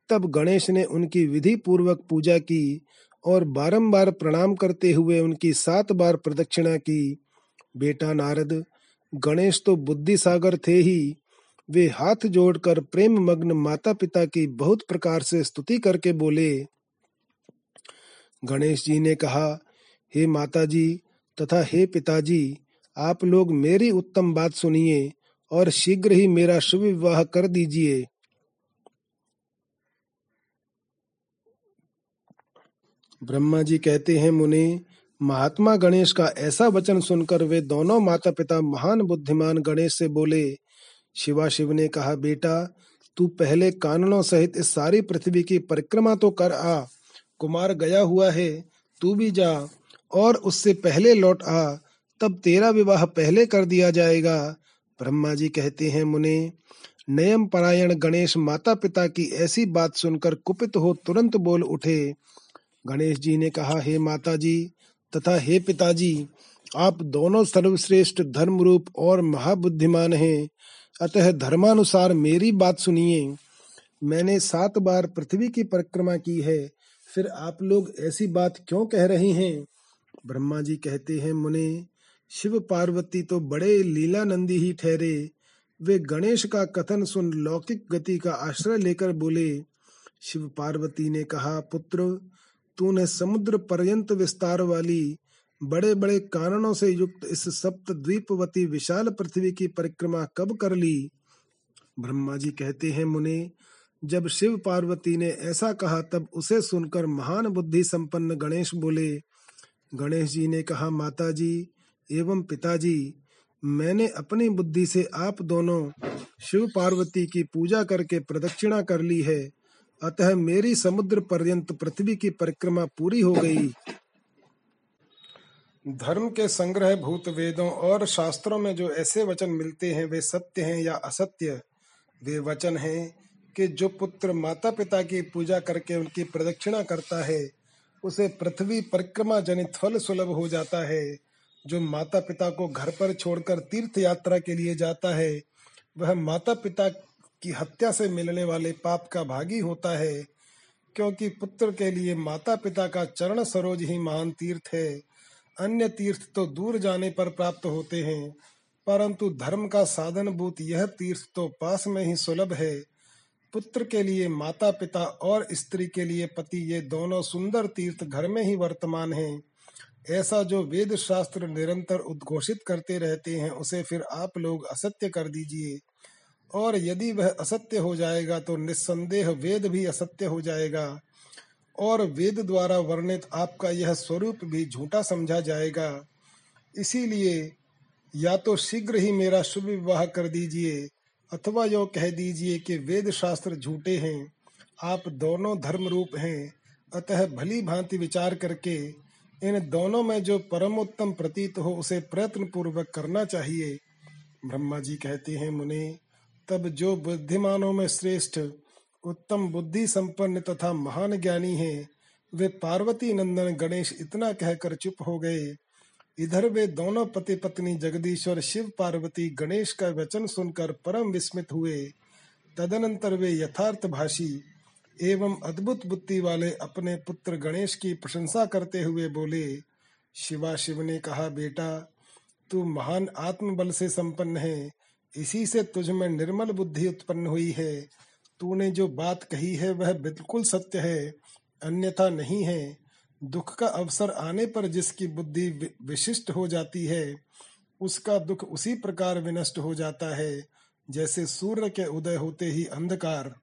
तब गणेश ने उनकी विधि पूर्वक पूजा की और बारंबार प्रणाम करते हुए उनकी सात बार प्रदक्षिणा की। बेटा नारद, गणेश तो बुद्धि सागर थे ही वे हाथ जोड़कर प्रेम मग्न माता पिता की बहुत प्रकार से स्तुति करके बोले, गणेश जी ने कहा, हे माता जी तथा हे पिताजी, आप लोग मेरी उत्तम बात सुनिए और शीघ्र ही मेरा शुभ विवाह कर दीजिए। ब्रह्मा जी कहते हैं, मुनि, महात्मा गणेश का ऐसा वचन सुनकर वे दोनों माता पिता महान बुद्धिमान गणेश से बोले शिवा शिव ने कहा, बेटा, तू पहले काननों सहित इस सारी पृथ्वी की परिक्रमा तो कर आ। कुमार गया हुआ है, तू भी जा। और उससे पहले लौट आ, तब तेरा विवाह पहले कर दिया जाएगा। ब्रह्मा जी कहते हैं, मुने, नयम परायण गणेश माता पिता की ऐसी बात सुनकर कुपित हो तुरंत बोल उठे। गणेश जी ने कहा, हे माता जी तथा हे पिताजी, आप दोनों सर्वश्रेष्ठ धर्म रूप और महाबुद्धिमान हैं। अतः धर्मानुसार मेरी बात सुनिए। मैंने सात बार पृथ्वी की परिक्रमा की है, फिर आप लोग ऐसी बात क्यों कह रहे हैं? ब्रह्मा जी कहते हैं, मुने, शिव पार्वती तो बड़े लीलानंदी ही ठहरे। वे गणेश का कथन सुन लौकिक गति का आश्रय लेकर बोले, शिव पार्वती ने कहा, पुत्र, तूने समुद्र पर्यंत विस्तार वाली बड़े बड़े कारणों से युक्त इस सप्त द्वीपवती विशाल पृथ्वी की परिक्रमा कब कर ली? ब्रह्मा जी कहते हैं, मुने, जब शिव पार्वती ने ऐसा कहा, तब उसे सुनकर महान बुद्धि संपन्न गणेश बोले। गणेश जी ने कहा माता जी एवं पिताजी, मैंने अपनी बुद्धि से आप दोनों शिव पार्वती की पूजा करके प्रदक्षिणा कर ली है। अतः मेरी समुद्र पर्यंत पृथ्वी की परिक्रमा पूरी हो गई। धर्म के संग्रह भूत वेदों और शास्त्रों में जो ऐसे वचन मिलते हैं, वे सत्य हैं या असत्य? वे वचन हैं कि जो पुत्र माता पिता की पूजा करके उनकी प्रदक्षिणा करता है, उसे पृथ्वी परिक्रमा जनित फल सुलभ हो जाता है। जो माता पिता को घर पर छोड़कर तीर्थ यात्रा के लिए जाता है, वह माता पिता की हत्या से मिलने वाले पाप का भागी होता है, क्योंकि पुत्र के लिए माता पिता का चरण सरोज ही महान तीर्थ है। अन्य तीर्थ तो दूर जाने पर प्राप्त होते हैं, परंतु धर्म का साधन भूत यह तीर्थ तो पास में ही सुलभ है। पुत्र के लिए माता पिता और स्त्री के लिए पति ये दोनों सुंदर तीर्थ घर में ही वर्तमान हैं। ऐसा जो वेद शास्त्र निरंतर उद्घोषित करते रहते हैं, उसे फिर आप लोग असत्य कर दीजिए। और यदि वह असत्य हो जाएगा तो निस्संदेह वेद भी असत्य हो जाएगा। और वेद द्वारा वर्णित आपका यह स्वरूप भी झूठा समझा जाएगा। इसीलिए या तो शीघ्र ही मेरा शुभ विवाह कर दीजिए, अथवा यो कह दीजिए कि वेद शास्त्र झूठे हैं, आप दोनों धर्म रूप हैं, अतः भली भांति विचार करके इन दोनों में जो परमोत्तम प्रतीत हो उसे प्रयत्न पूर्वक करना चाहिए। ब्रह्मा जी कहते हैं, मुने, तब जो बुद्धिमानों में श्रेष्ठ उत्तम बुद्धि संपन्न तथा महान ज्ञानी है। वे पार्वती नंदन गणेश इतना कहकर चुप हो गए। इधर वे दोनों पति पत्नी जगदीश्वर शिव पार्वती गणेश का वचन सुनकर परम विस्मित हुए। तदनंतर वे यथार्थ भाषी एवं अद्भुत बुद्धि वाले अपने पुत्र गणेश की प्रशंसा करते हुए बोले, शिवा शिव ने कहा, बेटा, तू महान आत्मबल से संपन्न है। इसी से तुझ में निर्मल बुद्धि उत्पन्न हुई है। तूने जो बात कही है वह बिल्कुल सत्य है, अन्यथा नहीं है। दुख का अवसर आने पर जिसकी बुद्धि विशिष्ट हो जाती है, उसका दुख उसी प्रकार विनष्ट हो जाता है, जैसे सूर्य के उदय होते ही अंधकार।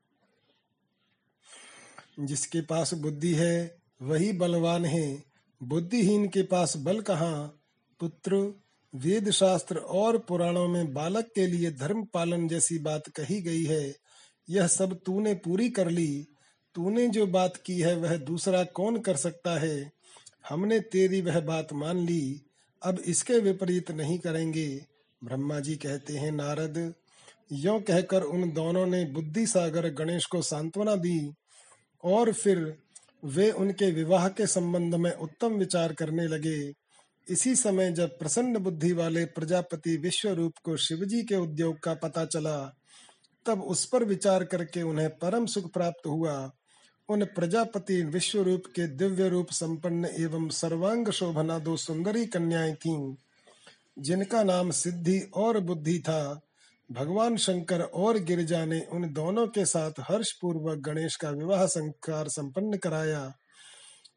जिसके पास बुद्धि है, वही बलवान है। बुद्धिहीन के पास बल कहाँ? पुत्र वेद शास्त्र और पुराणों में बालक के लिए धर्म पालन जैसी बात कही गई है। यह सब तूने पूरी कर ली। तूने जो बात की है वह दूसरा कौन कर सकता है? हमने तेरी वह बात मान ली। अब इसके विपरीत नहीं करेंगे। ब्रह्मा जी कहते हैं, नारद, यो कहकर उन दोनों ने बुद्धि सागर गणेश को सांत्वना दी और फिर वे उनके विवाह के संबंध में उत्तम विचार करने लगे। इसी समय जब प्रसन्न बुद्धि वाले प्रजापति विश्व रूप को शिवजी के उद्योग का पता चला तब उस पर विचार करके उन्हें परम सुख प्राप्त हुआ। उन प्रजापति विश्व रूप के दिव्य रूप संपन्न एवं सर्वांग शोभना दो सुंदरी कन्याएँ थीं, जिनका नाम सिद्धि और बुद्धि था। भगवान शंकर और गिरिजा ने उन दोनों के साथ हर्ष पूर्वक गणेश का विवाह संस्कार संपन्न कराया।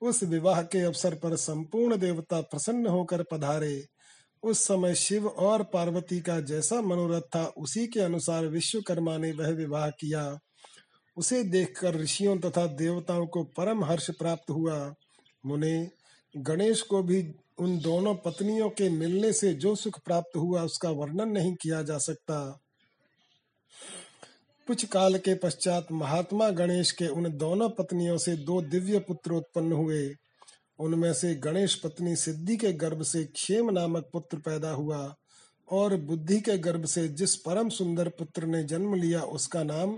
उस विवाह के अवसर पर संपूर्ण देवता प्रसन्न होकर पधारे। उस समय शिव और पार्वती का जैसा मनोरथ था, उसी के अनुसार विश्वकर्मा ने वह विवाह किया। उसे देखकर ऋषियों तथा देवताओं को परम हर्ष प्राप्त हुआ। मुने, गणेश को भी उन दोनों पत्नियों के मिलने से जो सुख प्राप्त हुआ, उसका वर्णन नहीं किया जा सकता। कुछ काल के पश्चात महात्मा गणेश के उन दोनों पत्नियों से दो दिव्य पुत्र उत्पन्न हुए। उनमें से गणेश पत्नी सिद्धि के गर्भ से क्षेम नामक पुत्र पैदा हुआ और बुद्धि के गर्भ से जिस परम सुंदर पुत्र ने जन्म लिया उसका नाम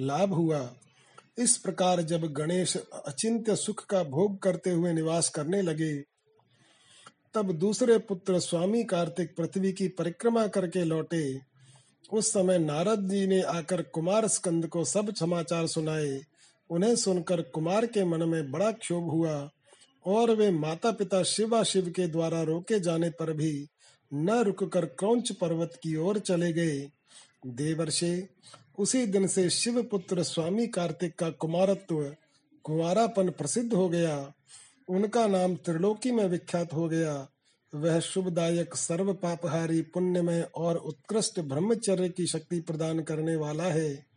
लाभ हुआ। इस प्रकार जब गणेश अचिंत्य सुख का भोग करते हुए निवास करने लगे, तब दूसरे पुत्र स्वामी कार्तिक पृथ्वी की परिक्रमा करके लौटे। उस समय नारद जी ने आकर कुमार स्कंद को सब समाचार सुनाए। उन्हें सुनकर कुमार के मन में बड़ा क्षोभ हुआ। और वे माता पिता शिवा शिव के द्वारा रोके जाने पर भी न रुककर क्रौच पर्वत की ओर चले गए। देवर्षे, उसी दिन से शिव पुत्र स्वामी कार्तिक का कुमारत्व कुमारापन प्रसिद्ध हो गया। उनका नाम त्रिलोकी में विख्यात हो गया। वह शुभदायक सर्व पापहारी पुण्यमय और उत्कृष्ट ब्रह्मचर्य की शक्ति प्रदान करने वाला है।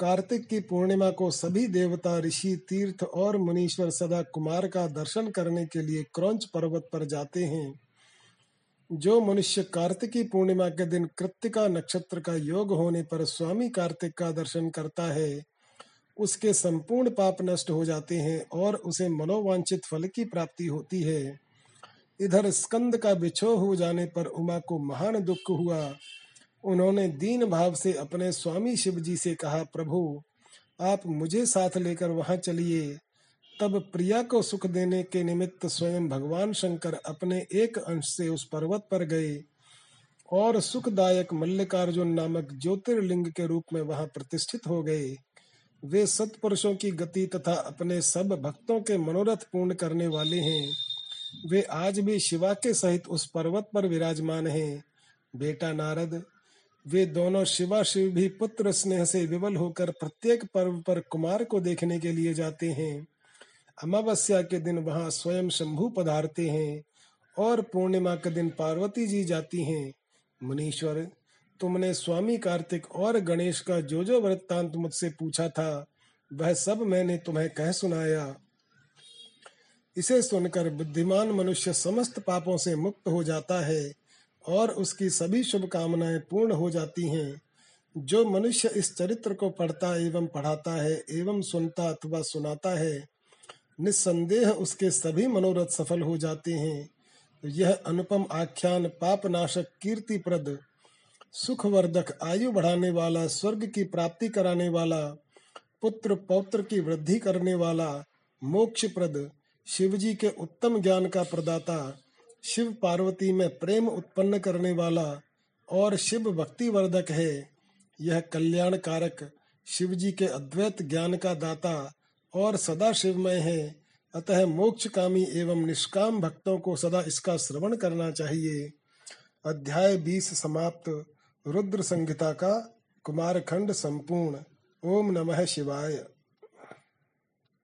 कार्तिक की पूर्णिमा को सभी देवता, ऋषि, तीर्थ और मुनीश्वर सदा कुमार का दर्शन करने के लिए क्रौच पर्वत पर जाते हैं। जो मनुष्य कार्तिकी पूर्णिमा के दिन कृतिका नक्षत्र का योग होने पर स्वामी कार्तिक का दर्शन करता है, उसके संपूर्ण पाप नष्ट हो जाते हैं और उसे मनोवांछित फल की प्राप्ति होती है। इधर स्कंद का बिछो हो जाने पर उमा को महान दुख हुआ। उन्होंने दीन भाव से अपने स्वामी शिव जी से कहा, प्रभु, आप मुझे साथ लेकर वहाँ चलिए। तब प्रिया को सुख देने के निमित्त स्वयं भगवान शंकर अपने एक अंश से उस पर्वत पर गए और सुखदायक मल्लिकार्जुन नामक ज्योतिर्लिंग के रूप में वहाँ प्रतिष्ठित हो गए। वे सत्पुरुषों की गति तथा अपने सब भक्तों के मनोरथ पूर्ण करने वाले हैं। वे आज भी शिवा के सहित उस पर्वत पर विराजमान हैं। बेटा नारद वे दोनों शिवा शिव भी पुत्र स्नेह से विवल होकर प्रत्येक पर्व पर कुमार को देखने के लिए जाते हैं। अमावस्या के दिन वहाँ स्वयं शंभु पधारते हैं और पूर्णिमा के दिन पार्वती जी जाती हैं। मुनीश्वर, तुमने स्वामी कार्तिक और गणेश का जो जो वृत्तांत मुझसे पूछा था, वह सब मैंने तुम्हें कह सुनाया। इसे सुनकर बुद्धिमान मनुष्य समस्त पापों से मुक्त हो जाता है। और उसकी सभी शुभकामनाएँ पूर्ण हो जाती हैं। जो मनुष्य इस चरित्र को पढ़ता एवं पढ़ाता है, एवं सुनता अथवा सुनाता है, निस्संदेह उसके सभी मनोरथ सफल हो जाते हैं। यह अनुपम आख्यान पाप नाशक कीर्ति प्रद सुखवर्धक, आयु बढ़ाने वाला, स्वर्ग की प्राप्ति कराने वाला, पुत्र पौत्र की वृद्धि करने वाला मोक्ष प्रद शिव जी के उत्तम ज्ञान का प्रदाता शिव पार्वती में प्रेम उत्पन्न करने वाला और शिव भक्ति वर्धक है। यह कल्याण कारक शिव जी के अद्वैत ज्ञान का दाता और सदा शिवमय है। अतः मोक्ष कामी एवं निष्काम भक्तों को सदा इसका श्रवण करना चाहिए। अध्याय बीस समाप्त। रुद्र संहिता का कुमार खंड संपूर्ण। ओम नमः शिवाय।